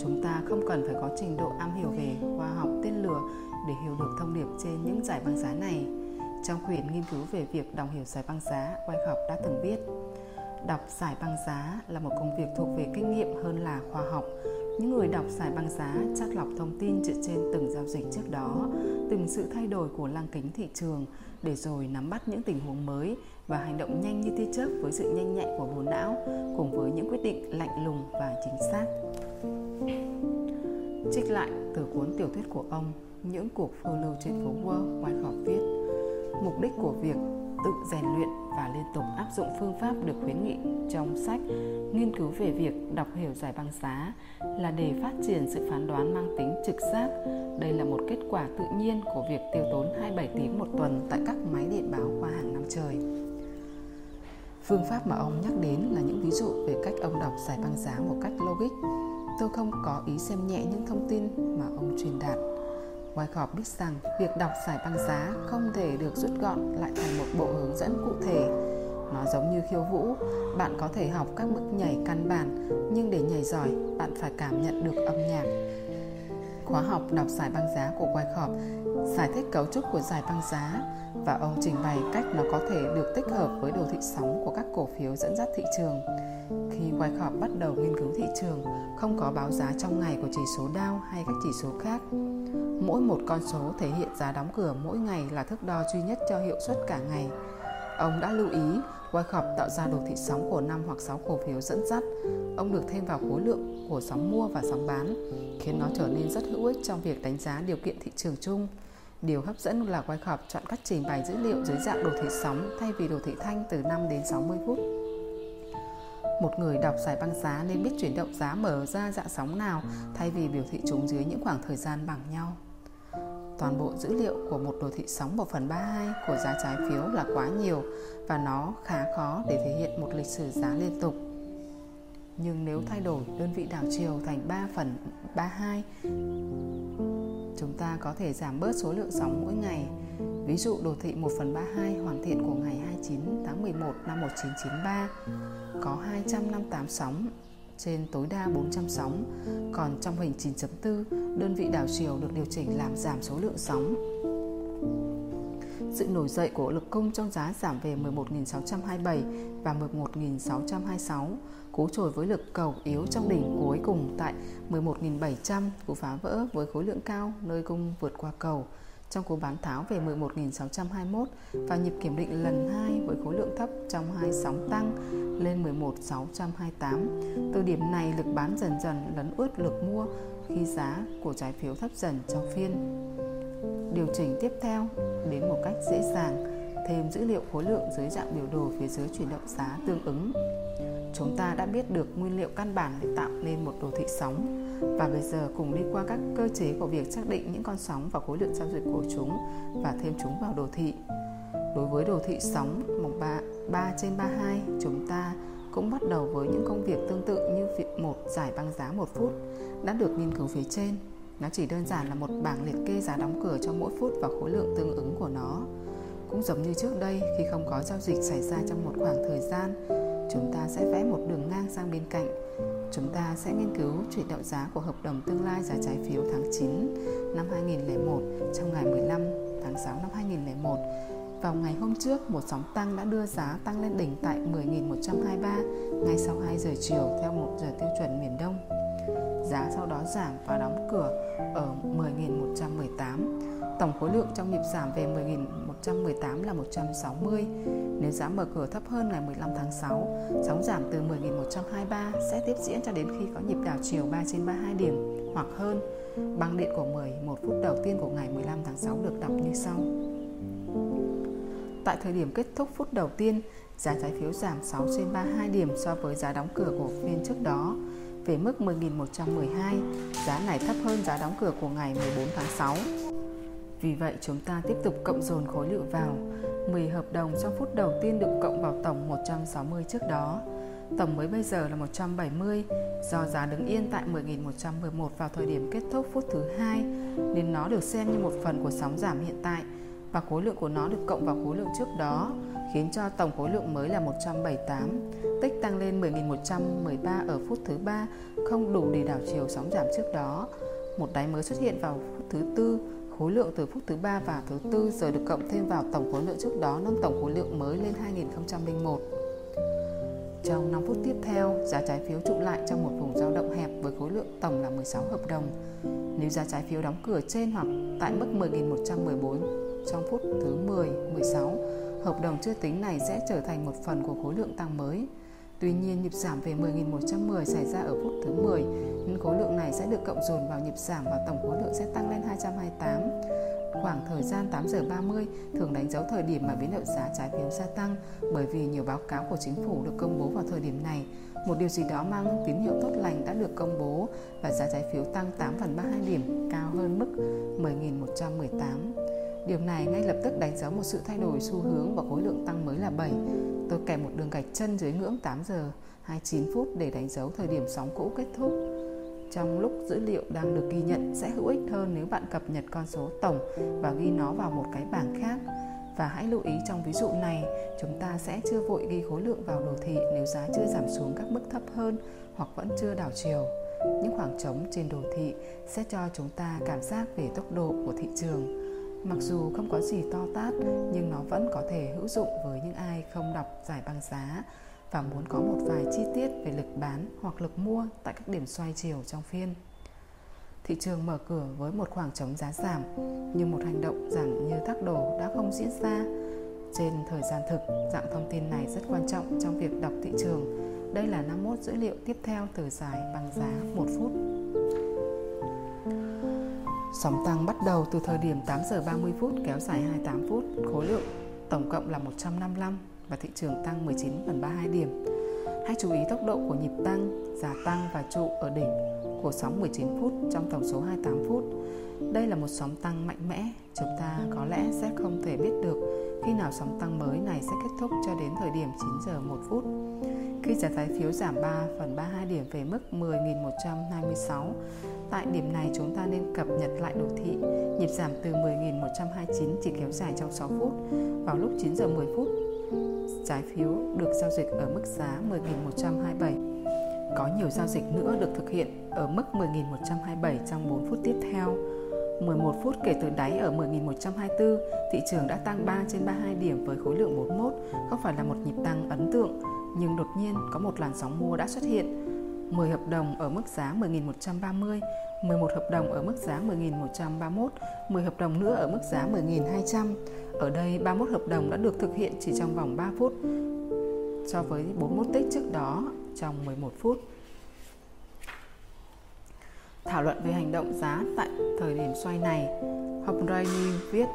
Chúng ta không cần phải có trình độ am hiểu về khoa học tên lửa để hiểu được thông điệp trên những giải băng giá này. Trong quyển nghiên cứu về việc đồng hiểu giải băng giá, Wyckoff đã từng viết Đọc giải băng giá là một công việc thuộc về kinh nghiệm hơn là khoa học. Những người đọc giải băng giá chắc lọc thông tin dựa trên từng giao dịch trước đó, từng sự thay đổi của lăng kính thị trường để rồi nắm bắt những tình huống mới và hành động nhanh như tia chớp với sự nhanh nhạy của bộ não cùng với những quyết định lạnh lùng và chính xác. Trích lại từ cuốn tiểu thuyết của ông Những cuộc phiêu lưu trên phố Wall, Wyckoff viết Mục đích của việc tự rèn luyện và liên tục áp dụng phương pháp được khuyến nghị trong sách nghiên cứu về việc đọc hiểu giải băng giá là để phát triển sự phán đoán mang tính trực giác. Đây là một kết quả tự nhiên của việc tiêu tốn 27 tiếng một tuần tại các máy điện báo qua hàng năm trời. Phương pháp mà ông nhắc đến là những ví dụ về cách ông đọc giải băng giá một cách logic. Tôi không có ý xem nhẹ những thông tin mà ông truyền đạt Wyckoff biết rằng việc đọc giải băng giá không thể được rút gọn lại thành một bộ hướng dẫn cụ thể. Nó giống như khiêu vũ, bạn có thể học các bước nhảy căn bản, nhưng để nhảy giỏi, bạn phải cảm nhận được âm nhạc. Khóa học đọc giải băng giá của Wyckoff giải thích cấu trúc của giải băng giá và ông trình bày cách nó có thể được tích hợp với đồ thị sóng của các cổ phiếu dẫn dắt thị trường. Khi Wyckoff bắt đầu nghiên cứu thị trường, không có báo giá trong ngày của chỉ số Dow hay các chỉ số khác. Mỗi một con số thể hiện giá đóng cửa mỗi ngày là thước đo duy nhất cho hiệu suất cả ngày. Ông đã lưu ý Wyckoff tạo ra đồ thị sóng của 5 hoặc 6 cổ phiếu dẫn dắt. Ông được thêm vào khối lượng của sóng mua và sóng bán, khiến nó trở nên rất hữu ích trong việc đánh giá điều kiện thị trường chung. Điều hấp dẫn là Wyckoff chọn cách trình bày dữ liệu dưới dạng đồ thị sóng thay vì đồ thị thanh từ 5 đến 60 phút. Một người đọc giải băng giá nên biết chuyển động giá mở ra dạng sóng nào thay vì biểu thị chúng dưới những khoảng thời gian bằng nhau. Toàn bộ dữ liệu của một đồ thị sóng 1 phần 32 của giá trái phiếu là quá nhiều và nó khá khó để thể hiện một lịch sử giá liên tục. Nhưng nếu thay đổi, đơn vị đảo chiều thành 3 phần 32 chúng ta có thể giảm bớt số lượng sóng mỗi ngày. Ví dụ đồ thị 1 phần 32 hoàn thiện của ngày 29 tháng 11 năm 1993 có 258 sóng trên tối đa 400 sóng, còn trong hình 9.4, đơn vị đảo chiều được điều chỉnh làm giảm số lượng sóng. Sự nổi dậy của lực cung trong giá giảm về 11.627 và 11.626, cú trồi với lực cầu yếu trong đỉnh cuối cùng tại 11.700, cú phá vỡ với khối lượng cao nơi cung vượt qua cầu trong cú bán tháo về 11.621 và nhịp kiểm định lần 2 với khối lượng thấp trong hai sóng tăng lên 11.628. Từ điểm này, lực bán dần dần lấn ướt lực mua khi giá của trái phiếu thấp dần trong phiên. Điều chỉnh tiếp theo đến một cách dễ dàng, thêm dữ liệu khối lượng dưới dạng biểu đồ phía dưới chuyển động giá tương ứng. Chúng ta đã biết được nguyên liệu căn bản để tạo nên một đồ thị sóng và bây giờ cùng đi qua các cơ chế của việc xác định những con sóng và khối lượng giao dịch của chúng và thêm chúng vào đồ thị. Đối với đồ thị sóng mục 3, 3 trên 32, chúng ta cũng bắt đầu với những công việc tương tự như việc một giải băng giá một phút đã được nghiên cứu phía trên. Nó chỉ đơn giản là một bảng liệt kê giá đóng cửa cho mỗi phút và khối lượng tương ứng của nó. Cũng giống như trước đây, khi không có giao dịch xảy ra trong một khoảng thời gian, chúng ta sẽ vẽ một đường ngang sang bên cạnh Chúng ta sẽ nghiên cứu chuyển động giá của hợp đồng tương lai giá trái phiếu tháng 9 năm 2001 trong ngày 15 tháng 6 năm 2001. Vào ngày hôm trước, một sóng tăng đã đưa giá tăng lên đỉnh tại 10.123 ngay sau 2 giờ chiều theo một giờ tiêu chuẩn miền Đông. Giá sau đó giảm và đóng cửa ở 10.118 Tổng khối lượng trong nhịp giảm về 118 là 160. Nếu giá mở cửa thấp hơn ngày 15 tháng 6, sóng giảm từ 10.123 sẽ tiếp diễn cho đến khi có nhịp đảo chiều 3 trên 32 điểm hoặc hơn. Băng điện của 11 phút đầu tiên của ngày 15 tháng 6 được đọc như sau. Tại thời điểm kết thúc phút đầu tiên, giá trái phiếu giảm 6 trên 32 điểm so với giá đóng cửa của phiên trước đó về mức 10.112. Giá này thấp hơn giá đóng cửa của ngày 14 tháng 6. Vì vậy chúng ta tiếp tục cộng dồn khối lượng vào. 10 hợp đồng trong phút đầu tiên được cộng vào tổng 160 trước đó. Tổng mới bây giờ là 170 Do giá đứng yên tại 10.111 vào thời điểm kết thúc phút thứ hai, Nên nó được xem như một phần của sóng giảm hiện tại, Và khối lượng của nó được cộng vào khối lượng trước đó, Khiến cho tổng khối lượng mới là 178 Tích tăng lên 10.113 ở phút thứ ba, Không đủ để đảo chiều sóng giảm trước đó. Một đáy mới xuất hiện vào phút thứ tư Khối lượng từ phút thứ ba và thứ tư giờ được cộng thêm vào tổng khối lượng trước đó nâng tổng khối lượng mới lên 2001. Trong 5 phút tiếp theo, giá trái phiếu trụ lại trong một vùng dao động hẹp với khối lượng tổng là 16 hợp đồng. Nếu giá trái phiếu đóng cửa trên hoặc tại mức 10.114 trong phút thứ 10, 16, hợp đồng chưa tính này sẽ trở thành một phần của khối lượng tăng mới. Tuy nhiên, nhịp giảm về 10.110 xảy ra ở phút thứ 10, nên khối lượng này sẽ được cộng dồn vào nhịp giảm và tổng khối lượng sẽ tăng lên 228. Khoảng thời gian 8 giờ 30 thường đánh dấu thời điểm mà biến động giá trái phiếu gia tăng bởi vì nhiều báo cáo của chính phủ được công bố vào thời điểm này. Một điều gì đó mang tín hiệu tốt lành đã được công bố và giá trái phiếu tăng 8 phần 32 điểm, cao hơn mức 10.118. Điều này ngay lập tức đánh dấu một sự thay đổi xu hướng và khối lượng tăng mới là 7. Tôi kèm một đường gạch chân dưới ngưỡng 8 giờ 29 phút để đánh dấu thời điểm sóng cũ kết thúc. Trong lúc dữ liệu đang được ghi nhận sẽ hữu ích hơn nếu bạn cập nhật con số tổng và ghi nó vào một cái bảng khác. Và hãy lưu ý trong ví dụ này, chúng ta sẽ chưa vội ghi khối lượng vào đồ thị nếu giá chưa giảm xuống các mức thấp hơn hoặc vẫn chưa đảo chiều. Những khoảng trống trên đồ thị sẽ cho chúng ta cảm giác về tốc độ của thị trường Mặc dù không có gì to tát nhưng nó vẫn có thể hữu dụng với những ai không đọc giải băng giá và muốn có một vài chi tiết về lực bán hoặc lực mua tại các điểm xoay chiều trong phiên. Thị trường mở cửa với một khoảng trống giá giảm như một hành động giảm như thác đồ đã không diễn ra. Trên thời gian thực, dạng thông tin này rất quan trọng trong việc đọc thị trường. Đây là 51 dữ liệu tiếp theo từ giải bằng giá 1 phút. Sóng tăng bắt đầu từ thời điểm 8 giờ 30 phút kéo dài 28 phút, khối lượng tổng cộng là 155 và thị trường tăng 19 phần 32 điểm. Hãy chú ý tốc độ của nhịp tăng, giá tăng và trụ ở đỉnh của sóng 19 phút trong tổng số 28 phút. Đây là một sóng tăng mạnh mẽ, chúng ta có lẽ sẽ không thể biết được khi nào sóng tăng mới này sẽ kết thúc cho đến thời điểm 9 giờ 1 phút. Khi giá trái phiếu giảm 3 phần 32 điểm về mức 10.126, tại điểm này chúng ta nên cập nhật lại đồ thị. Nhịp giảm từ 10.129 chỉ kéo dài trong 6 phút. Vào lúc 9 giờ 10 phút, trái phiếu được giao dịch ở mức giá 10.127. Có nhiều giao dịch nữa được thực hiện ở mức 10.127 trong 4 phút tiếp theo. 11 phút kể từ đáy ở 10.124, thị trường đã tăng 3 trên 32 điểm với khối lượng 41, không phải là một nhịp tăng ấn tượng nhưng đột nhiên có một làn sóng mua đã xuất hiện. 10 hợp đồng ở mức giá 10.130, 11 hợp đồng ở mức giá 10.131, 10 hợp đồng nữa ở mức giá 10.200. Ở đây 31 hợp đồng đã được thực hiện chỉ trong vòng 3 phút so với 41 tích trước đó trong 11 phút. Thảo luận về hành động giá tại thời điểm xoay này, Hopray viết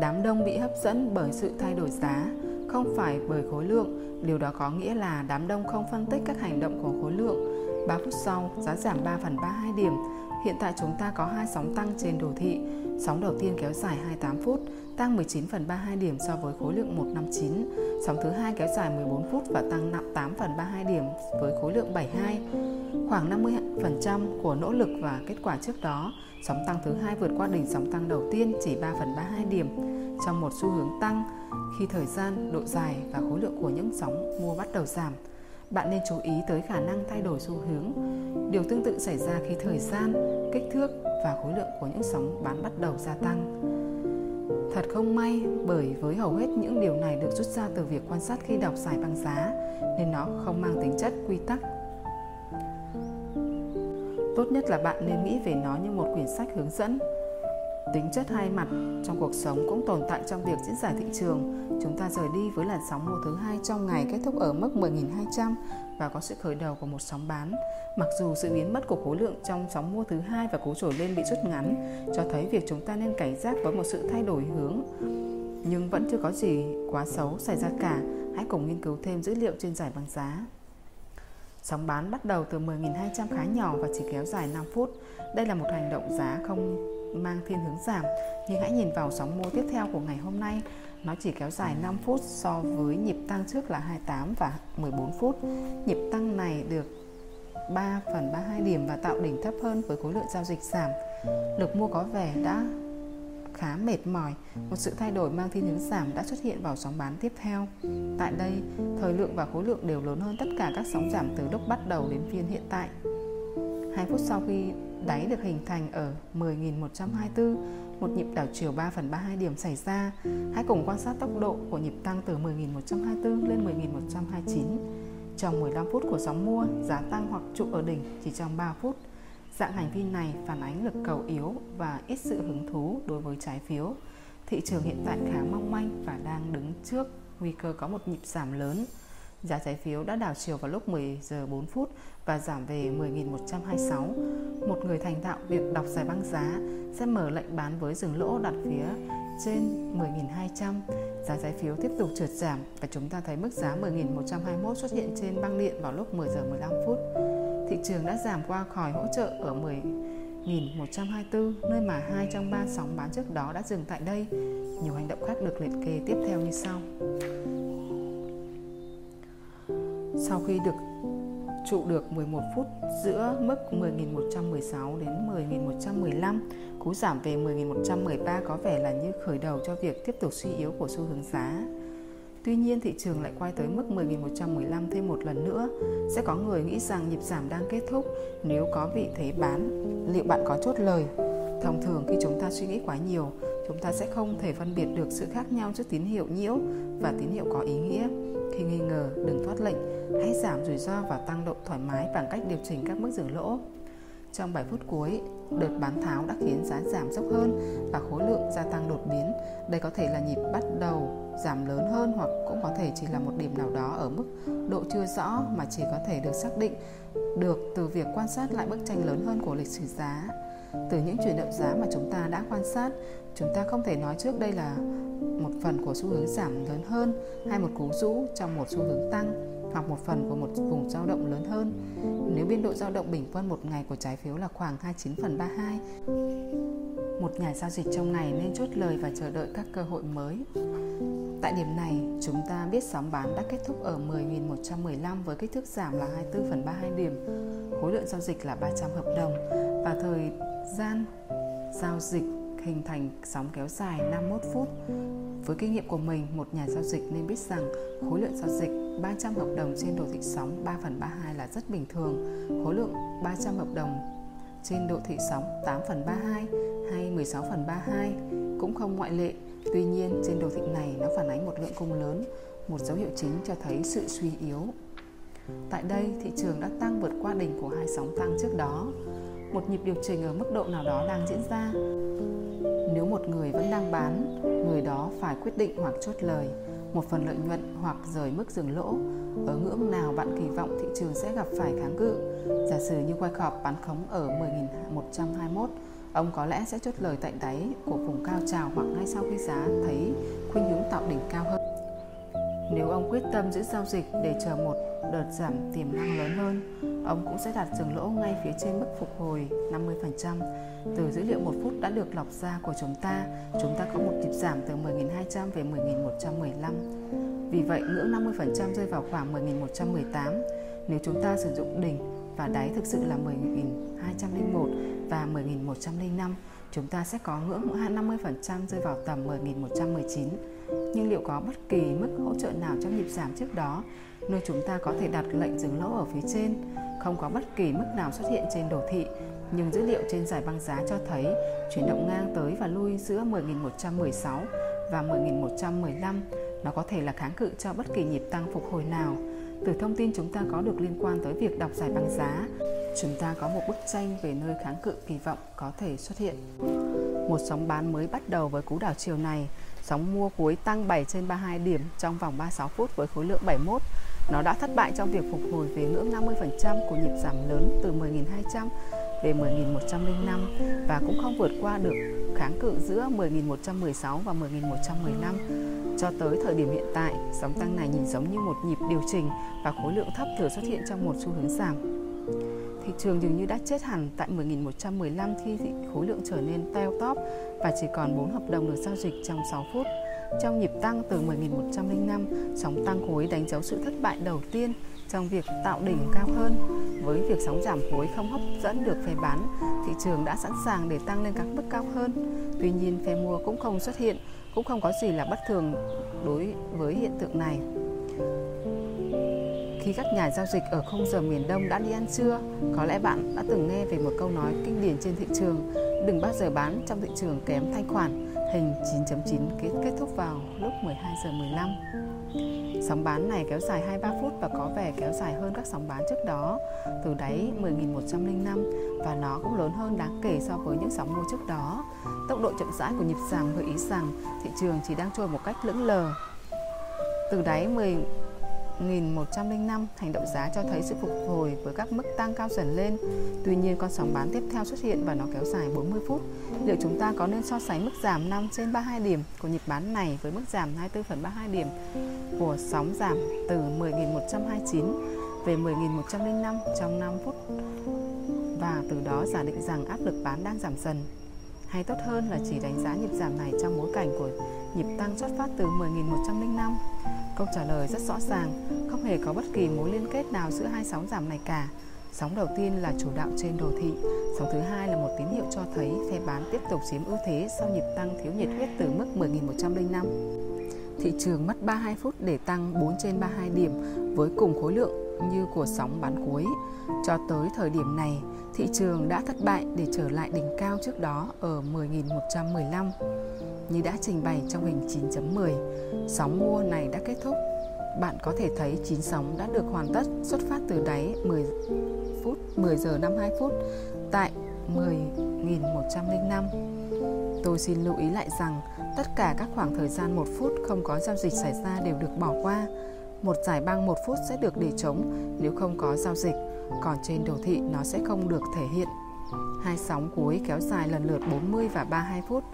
đám đông bị hấp dẫn bởi sự thay đổi giá, không phải bởi khối lượng Điều đó có nghĩa là đám đông không phân tích các hành động của khối lượng. 3 phút sau, giá giảm 3 phần 32 điểm. Hiện tại chúng ta có hai sóng tăng trên đồ thị. Sóng đầu tiên kéo dài 28 phút, tăng 19 phần 32 điểm so với khối lượng 159. Sóng thứ hai kéo dài 14 phút và tăng nặng 8 phần 32 điểm với khối lượng 72. Khoảng 50% của nỗ lực và kết quả trước đó, sóng tăng thứ hai vượt qua đỉnh sóng tăng đầu tiên chỉ 3 phần 32 điểm trong một xu hướng tăng khi thời gian, độ dài và khối lượng của những sóng mua bắt đầu giảm. Bạn nên chú ý tới khả năng thay đổi xu hướng. Điều tương tự xảy ra khi thời gian, kích thước và khối lượng của những sóng bán bắt đầu gia tăng. Thật không may, bởi với hầu hết những điều này được rút ra từ việc quan sát khi đọc giải băng giá, nên nó không mang tính chất quy tắc. Tốt nhất là bạn nên nghĩ về nó như một quyển sách hướng dẫn Tính chất hai mặt, trong cuộc sống cũng tồn tại trong việc diễn giải thị trường. Chúng ta rời đi với làn sóng mua thứ hai trong ngày kết thúc ở mức 10.200 và có sự khởi đầu của một sóng bán. Mặc dù sự biến mất của khối lượng trong sóng mua thứ hai và cú trồi lên bị rút ngắn, cho thấy việc chúng ta nên cảnh giác với một sự thay đổi hướng. Nhưng vẫn chưa có gì quá xấu xảy ra cả. Hãy cùng nghiên cứu thêm dữ liệu trên giải băng giá. Sóng bán bắt đầu từ 10.200 khá nhỏ và chỉ kéo dài 5 phút. Đây là một hành động giá không mang thiên hướng giảm. Nhưng hãy nhìn vào sóng mua tiếp theo của ngày hôm nay. Nó chỉ kéo dài 5 phút so với nhịp tăng trước là 28 và 14 phút. Nhịp tăng này được 3 phần 32 điểm và tạo đỉnh thấp hơn với khối lượng giao dịch giảm. Lực mua có vẻ đã khá mệt mỏi. Một sự thay đổi mang thiên hướng giảm đã xuất hiện vào sóng bán tiếp theo. Tại đây, thời lượng và khối lượng đều lớn hơn tất cả các sóng giảm từ lúc bắt đầu đến phiên hiện tại. 2 phút sau khi đáy được hình thành ở 10.124, một nhịp đảo chiều 3 phần 32 điểm xảy ra. Hãy cùng quan sát tốc độ của nhịp tăng từ 10.124 lên 10.129. Trong 15 phút của sóng mua, giá tăng hoặc trụ ở đỉnh chỉ trong 3 phút. Dạng hành vi này phản ánh lực cầu yếu và ít sự hứng thú đối với trái phiếu. Thị trường hiện tại khá mong manh và đang đứng trước nguy cơ có một nhịp giảm lớn. Giá trái phiếu đã đảo chiều vào lúc 10 giờ 4 phút và giảm về 10.126. Một người thành thạo việc đọc giải băng giá sẽ mở lệnh bán với dừng lỗ đặt phía trên 10.200. Giá trái phiếu tiếp tục trượt giảm và chúng ta thấy mức giá 10.121 xuất hiện trên băng điện vào lúc 10 giờ 15 phút. Thị trường đã giảm qua khỏi hỗ trợ ở 10.124, nơi mà hai trong ba sóng bán trước đó đã dừng tại đây. Nhiều hành động khác được liệt kê tiếp theo như sau. Sau khi được trụ được 11 phút giữa mức 10.116 đến 10.115, cú giảm về 10.113 có vẻ là như khởi đầu cho việc tiếp tục suy yếu của xu hướng giá. Tuy nhiên thị trường lại quay tới mức 10.115 thêm một lần nữa. Sẽ có người nghĩ rằng nhịp giảm đang kết thúc nếu có vị thế bán, liệu bạn có chốt lời? Thông thường khi chúng ta suy nghĩ quá nhiều, chúng ta sẽ không thể phân biệt được sự khác nhau giữa tín hiệu nhiễu và tín hiệu có ý nghĩa. Khi nghi ngờ, đừng thoát lệnh, hãy giảm rủi ro và tăng độ thoải mái bằng cách điều chỉnh các mức dừng lỗ. Trong 7 phút cuối, đợt bán tháo đã khiến giá giảm dốc hơn và khối lượng gia tăng đột biến. Đây có thể là nhịp bắt đầu giảm lớn hơn hoặc cũng có thể chỉ là một điểm nào đó ở mức độ chưa rõ mà chỉ có thể được xác định được từ việc quan sát lại bức tranh lớn hơn của lịch sử giá. Từ những chuyển động giá mà chúng ta đã quan sát, chúng ta không thể nói trước đây là một phần của xu hướng giảm lớn hơn hay một cú rũ trong một xu hướng tăng hoặc một phần của một vùng dao động lớn hơn. Nếu biên độ dao động bình quân một ngày của trái phiếu là khoảng 29 phần 32, một nhà giao dịch trong ngày nên chốt lời và chờ đợi các cơ hội mới. Tại điểm này, chúng ta biết sóng bán đã kết thúc ở 10.115 với kích thước giảm là 24 phần 32 điểm, khối lượng giao dịch là 300 hợp đồng và thời gian giao dịch hình thành sóng kéo dài 51 phút. Với kinh nghiệm của mình, một nhà giao dịch nên biết rằng khối lượng giao dịch 300 hợp đồng trên đồ thị sóng 3 phần 32 là rất bình thường. Khối lượng 300 hợp đồng trên độ thị sóng 8 phần 32 hay 16 phần 32 cũng không ngoại lệ. Tuy nhiên, trên đồ thị này nó phản ánh một lượng cung lớn, một dấu hiệu chính cho thấy sự suy yếu. Tại đây, thị trường đã tăng vượt qua đỉnh của hai sóng tăng trước đó. Một nhịp điều chỉnh ở mức độ nào đó đang diễn ra. Nếu một người vẫn đang bán, người đó phải quyết định hoặc chốt lời, một phần lợi nhuận hoặc rời mức dừng lỗ. Ở ngưỡng nào bạn kỳ vọng thị trường sẽ gặp phải kháng cự. Giả sử như Wyckoff bán khống ở 10.121, ông có lẽ sẽ chốt lời tại đáy của vùng cao trào hoặc ngay sau khi giá thấy khuynh hướng tạo đỉnh cao hơn. Nếu ông quyết tâm giữ giao dịch để chờ một đợt giảm tiềm năng lớn hơn, ông cũng sẽ đặt dừng lỗ ngay phía trên mức phục hồi 50%. Từ dữ liệu một phút đã được lọc ra của chúng ta, chúng ta có một nhịp giảm từ 10.200 về 10.115. Vì vậy, ngưỡng 50% rơi vào khoảng 10.118. Nếu chúng ta sử dụng đỉnh và đáy thực sự là 10.201 và 10.105, chúng ta sẽ có ngưỡng 50% rơi vào tầm 10.119 nhưng liệu có bất kỳ mức hỗ trợ nào trong nhịp giảm trước đó, nơi chúng ta có thể đặt lệnh dừng lỗ ở phía trên? Không có bất kỳ mức nào xuất hiện trên đồ thị, nhưng dữ liệu trên giải băng giá cho thấy chuyển động ngang tới và lui giữa 10.116 và 10.115 nó có thể là kháng cự cho bất kỳ nhịp tăng phục hồi nào. Từ thông tin chúng ta có được liên quan tới việc đọc giải băng giá, chúng ta có một bức tranh về nơi kháng cự kỳ vọng có thể xuất hiện. Một sóng bán mới bắt đầu với cú đảo chiều này. Sóng mua cuối tăng 7 trên 32 điểm trong vòng 36 phút với khối lượng 71. Nó đã thất bại trong việc phục hồi về ngưỡng 50% của nhịp giảm lớn từ 10.200 về 10.105 và cũng không vượt qua được kháng cự giữa 10.116 và 10.115. Cho tới thời điểm hiện tại, sóng tăng này nhìn giống như một nhịp điều chỉnh và khối lượng thấp thừa xuất hiện trong một xu hướng giảm. Thị trường dường như đã chết hẳn tại 10.115 khi khối lượng trở nên teo tóp và chỉ còn 4 hợp đồng được giao dịch trong 6 phút. Trong nhịp tăng từ 10.105, sóng tăng khối đánh dấu sự thất bại đầu tiên trong việc tạo đỉnh cao hơn. Với việc sóng giảm khối không hấp dẫn được phe bán, thị trường đã sẵn sàng để tăng lên các mức cao hơn. Tuy nhiên, phe mua cũng không xuất hiện, cũng không có gì là bất thường đối với hiện tượng này. Khi các nhà giao dịch ở khung giờ miền Đông đã đi ăn trưa, có lẽ bạn đã từng nghe về một câu nói kinh điển trên thị trường Đừng bao giờ bán trong thị trường kém thanh khoản Hình 9.9 kết, kết thúc vào lúc 12 giờ 15 Sóng bán này kéo dài 23 phút và có vẻ kéo dài hơn các sóng bán trước đó từ đáy 10.105 và nó cũng lớn hơn đáng kể so với những sóng mua trước đó. Tốc độ chậm rãi của nhịp giảm gợi ý rằng thị trường chỉ đang trôi một cách lững lờ. Từ đáy 10 1105, hành động giá cho thấy sự phục hồi với các mức tăng cao dần lên. Tuy nhiên, con sóng bán tiếp theo xuất hiện và nó kéo dài 40 phút. Liệu chúng ta có nên so sánh mức giảm 5 trên 32 điểm của nhịp bán này với mức giảm 24 phần 32 điểm của sóng giảm từ 10.129 về 10.105 trong 5 phút và từ đó giả định rằng áp lực bán đang giảm dần hay tốt hơn là chỉ đánh giá nhịp giảm này trong bối cảnh của nhịp tăng xuất phát từ 10.105 Câu trả lời rất rõ ràng, không hề có bất kỳ mối liên kết nào giữa hai sóng giảm này cả. Sóng đầu tiên là chủ đạo trên đồ thị, sóng thứ hai là một tín hiệu cho thấy phe bán tiếp tục chiếm ưu thế sau nhịp tăng thiếu nhiệt huyết từ mức 10.105. Thị trường mất 32 phút để tăng 4 trên 32 điểm với cùng khối lượng như của sóng bán cuối. Cho tới thời điểm này, thị trường đã thất bại để trở lại đỉnh cao trước đó ở 10.115. Như đã trình bày trong hình 9.10, sóng mua này đã kết thúc. Bạn có thể thấy 9 sóng đã được hoàn tất xuất phát từ đáy 10 phút 10 giờ 52 phút tại 10.105. Tôi xin lưu ý lại rằng tất cả các khoảng thời gian 1 phút không có giao dịch xảy ra đều được bỏ qua. Một giải băng 1 phút sẽ được để trống nếu không có giao dịch, còn trên đồ thị nó sẽ không được thể hiện. Hai sóng cuối kéo dài lần lượt 40 và 32 phút.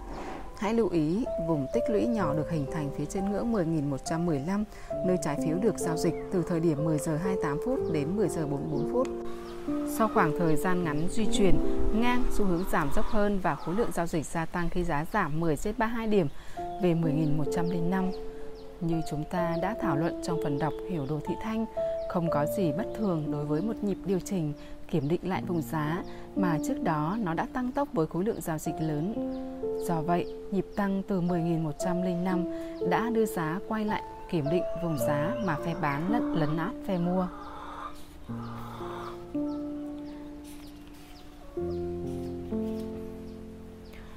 Hãy lưu ý vùng tích lũy nhỏ được hình thành phía trên ngưỡng 10.115, nơi trái phiếu được giao dịch từ thời điểm 10 giờ 28 phút đến 10 giờ 44 phút. Sau khoảng thời gian ngắn duy chuyển ngang, xu hướng giảm dốc hơn và khối lượng giao dịch gia tăng khi giá giảm 10 trên 32 điểm về 10.105. Như chúng ta đã thảo luận trong phần đọc Hiểu đồ thị thanh, không có gì bất thường đối với một nhịp điều chỉnh kiểm định lại vùng giá mà trước đó nó đã tăng tốc với khối lượng giao dịch lớn. Do vậy, nhịp tăng từ 10.105 đã đưa giá quay lại kiểm định vùng giá mà phe bán lẫn lấn át phe mua.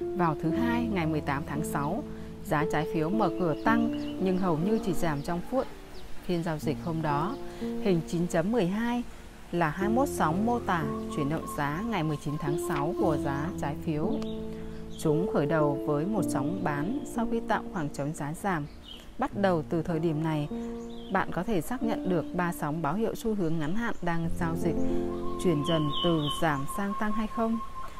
Vào thứ hai ngày 18 tháng 6, giá trái phiếu mở cửa tăng nhưng hầu như chỉ giảm trong phút phiên giao dịch hôm đó. Hình 9.12 là 21 sóng mô tả chuyển động giá ngày 19 tháng 6 của giá trái phiếu. Chúng khởi đầu với một sóng bán sau khi tạo khoảng trống giá giảm. Bắt đầu từ thời điểm này, bạn có thể xác nhận được ba sóng báo hiệu xu hướng ngắn hạn đang giao dịch chuyển dần từ giảm sang tăng hay không.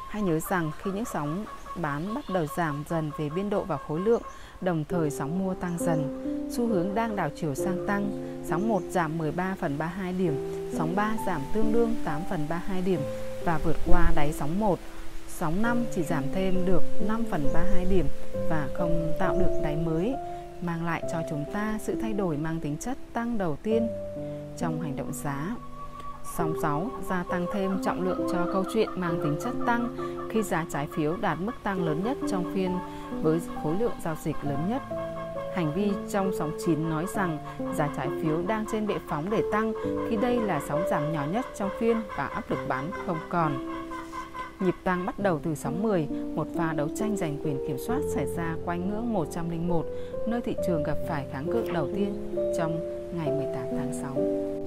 Hãy nhớ rằng khi những sóng bán bắt đầu giảm dần về biên độ và khối lượng, đồng thời sóng mua tăng dần. Xu hướng đang đảo chiều sang tăng, sóng 1 giảm 13 phần 32 điểm, sóng 3 giảm tương đương 8 phần 32 điểm và vượt qua đáy sóng 1. Sóng 5 chỉ giảm thêm được 5 phần 32 điểm và không tạo được đáy mới, mang lại cho chúng ta sự thay đổi mang tính chất tăng đầu tiên trong hành động giá. Sóng 6 gia tăng thêm trọng lượng cho câu chuyện mang tính chất tăng khi giá trái phiếu đạt mức tăng lớn nhất trong phiên với khối lượng giao dịch lớn nhất. Hành vi trong sóng 9 nói rằng giá trái phiếu đang trên bệ phóng để tăng khi đây là sóng giảm nhỏ nhất trong phiên và áp lực bán không còn. Nhịp tăng bắt đầu từ sóng 10, một pha đấu tranh giành quyền kiểm soát xảy ra quanh ngưỡng 101, nơi thị trường gặp phải kháng cự đầu tiên trong ngày 18 tháng 6.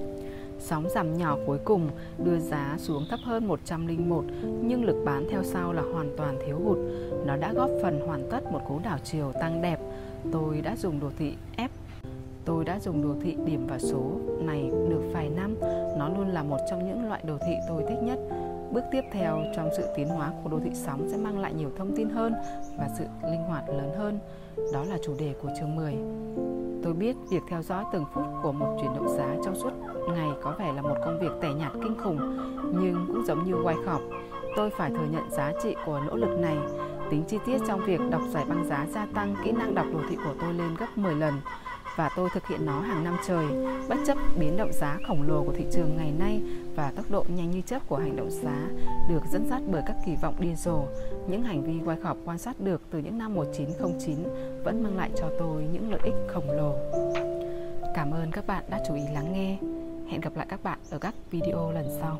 Sóng giảm nhỏ cuối cùng, đưa giá xuống thấp hơn 101 nhưng lực bán theo sau là hoàn toàn thiếu hụt. Nó đã góp phần hoàn tất một cú đảo chiều tăng đẹp. Tôi đã dùng đồ thị F, Tôi đã dùng đồ thị điểm và số này được vài năm. Nó luôn là một trong những loại đồ thị tôi thích nhất. Bước tiếp theo trong sự tiến hóa của đồ thị sóng sẽ mang lại nhiều thông tin hơn và sự linh hoạt lớn hơn. Đó là chủ đề của chương 10. Tôi biết việc theo dõi từng phút của một chuyển động giá trong suốt ngày có vẻ là một công việc tẻ nhạt kinh khủng, nhưng cũng giống như quay khọp, tôi phải thừa nhận giá trị của nỗ lực này. Tính chi tiết trong việc đọc giải băng giá gia tăng kỹ năng đọc đồ thị của tôi lên gấp 10 lần và tôi thực hiện nó hàng năm trời, bất chấp biến động giá khổng lồ của thị trường ngày nay và tốc độ nhanh như chớp của hành động giá được dẫn dắt bởi các kỳ vọng điên rồ. Những hành vi quay khọp quan sát được từ những năm 1909 vẫn mang lại cho tôi những lợi ích khổng lồ. Cảm ơn các bạn đã chú ý lắng nghe. Hẹn gặp lại các bạn ở các video lần sau.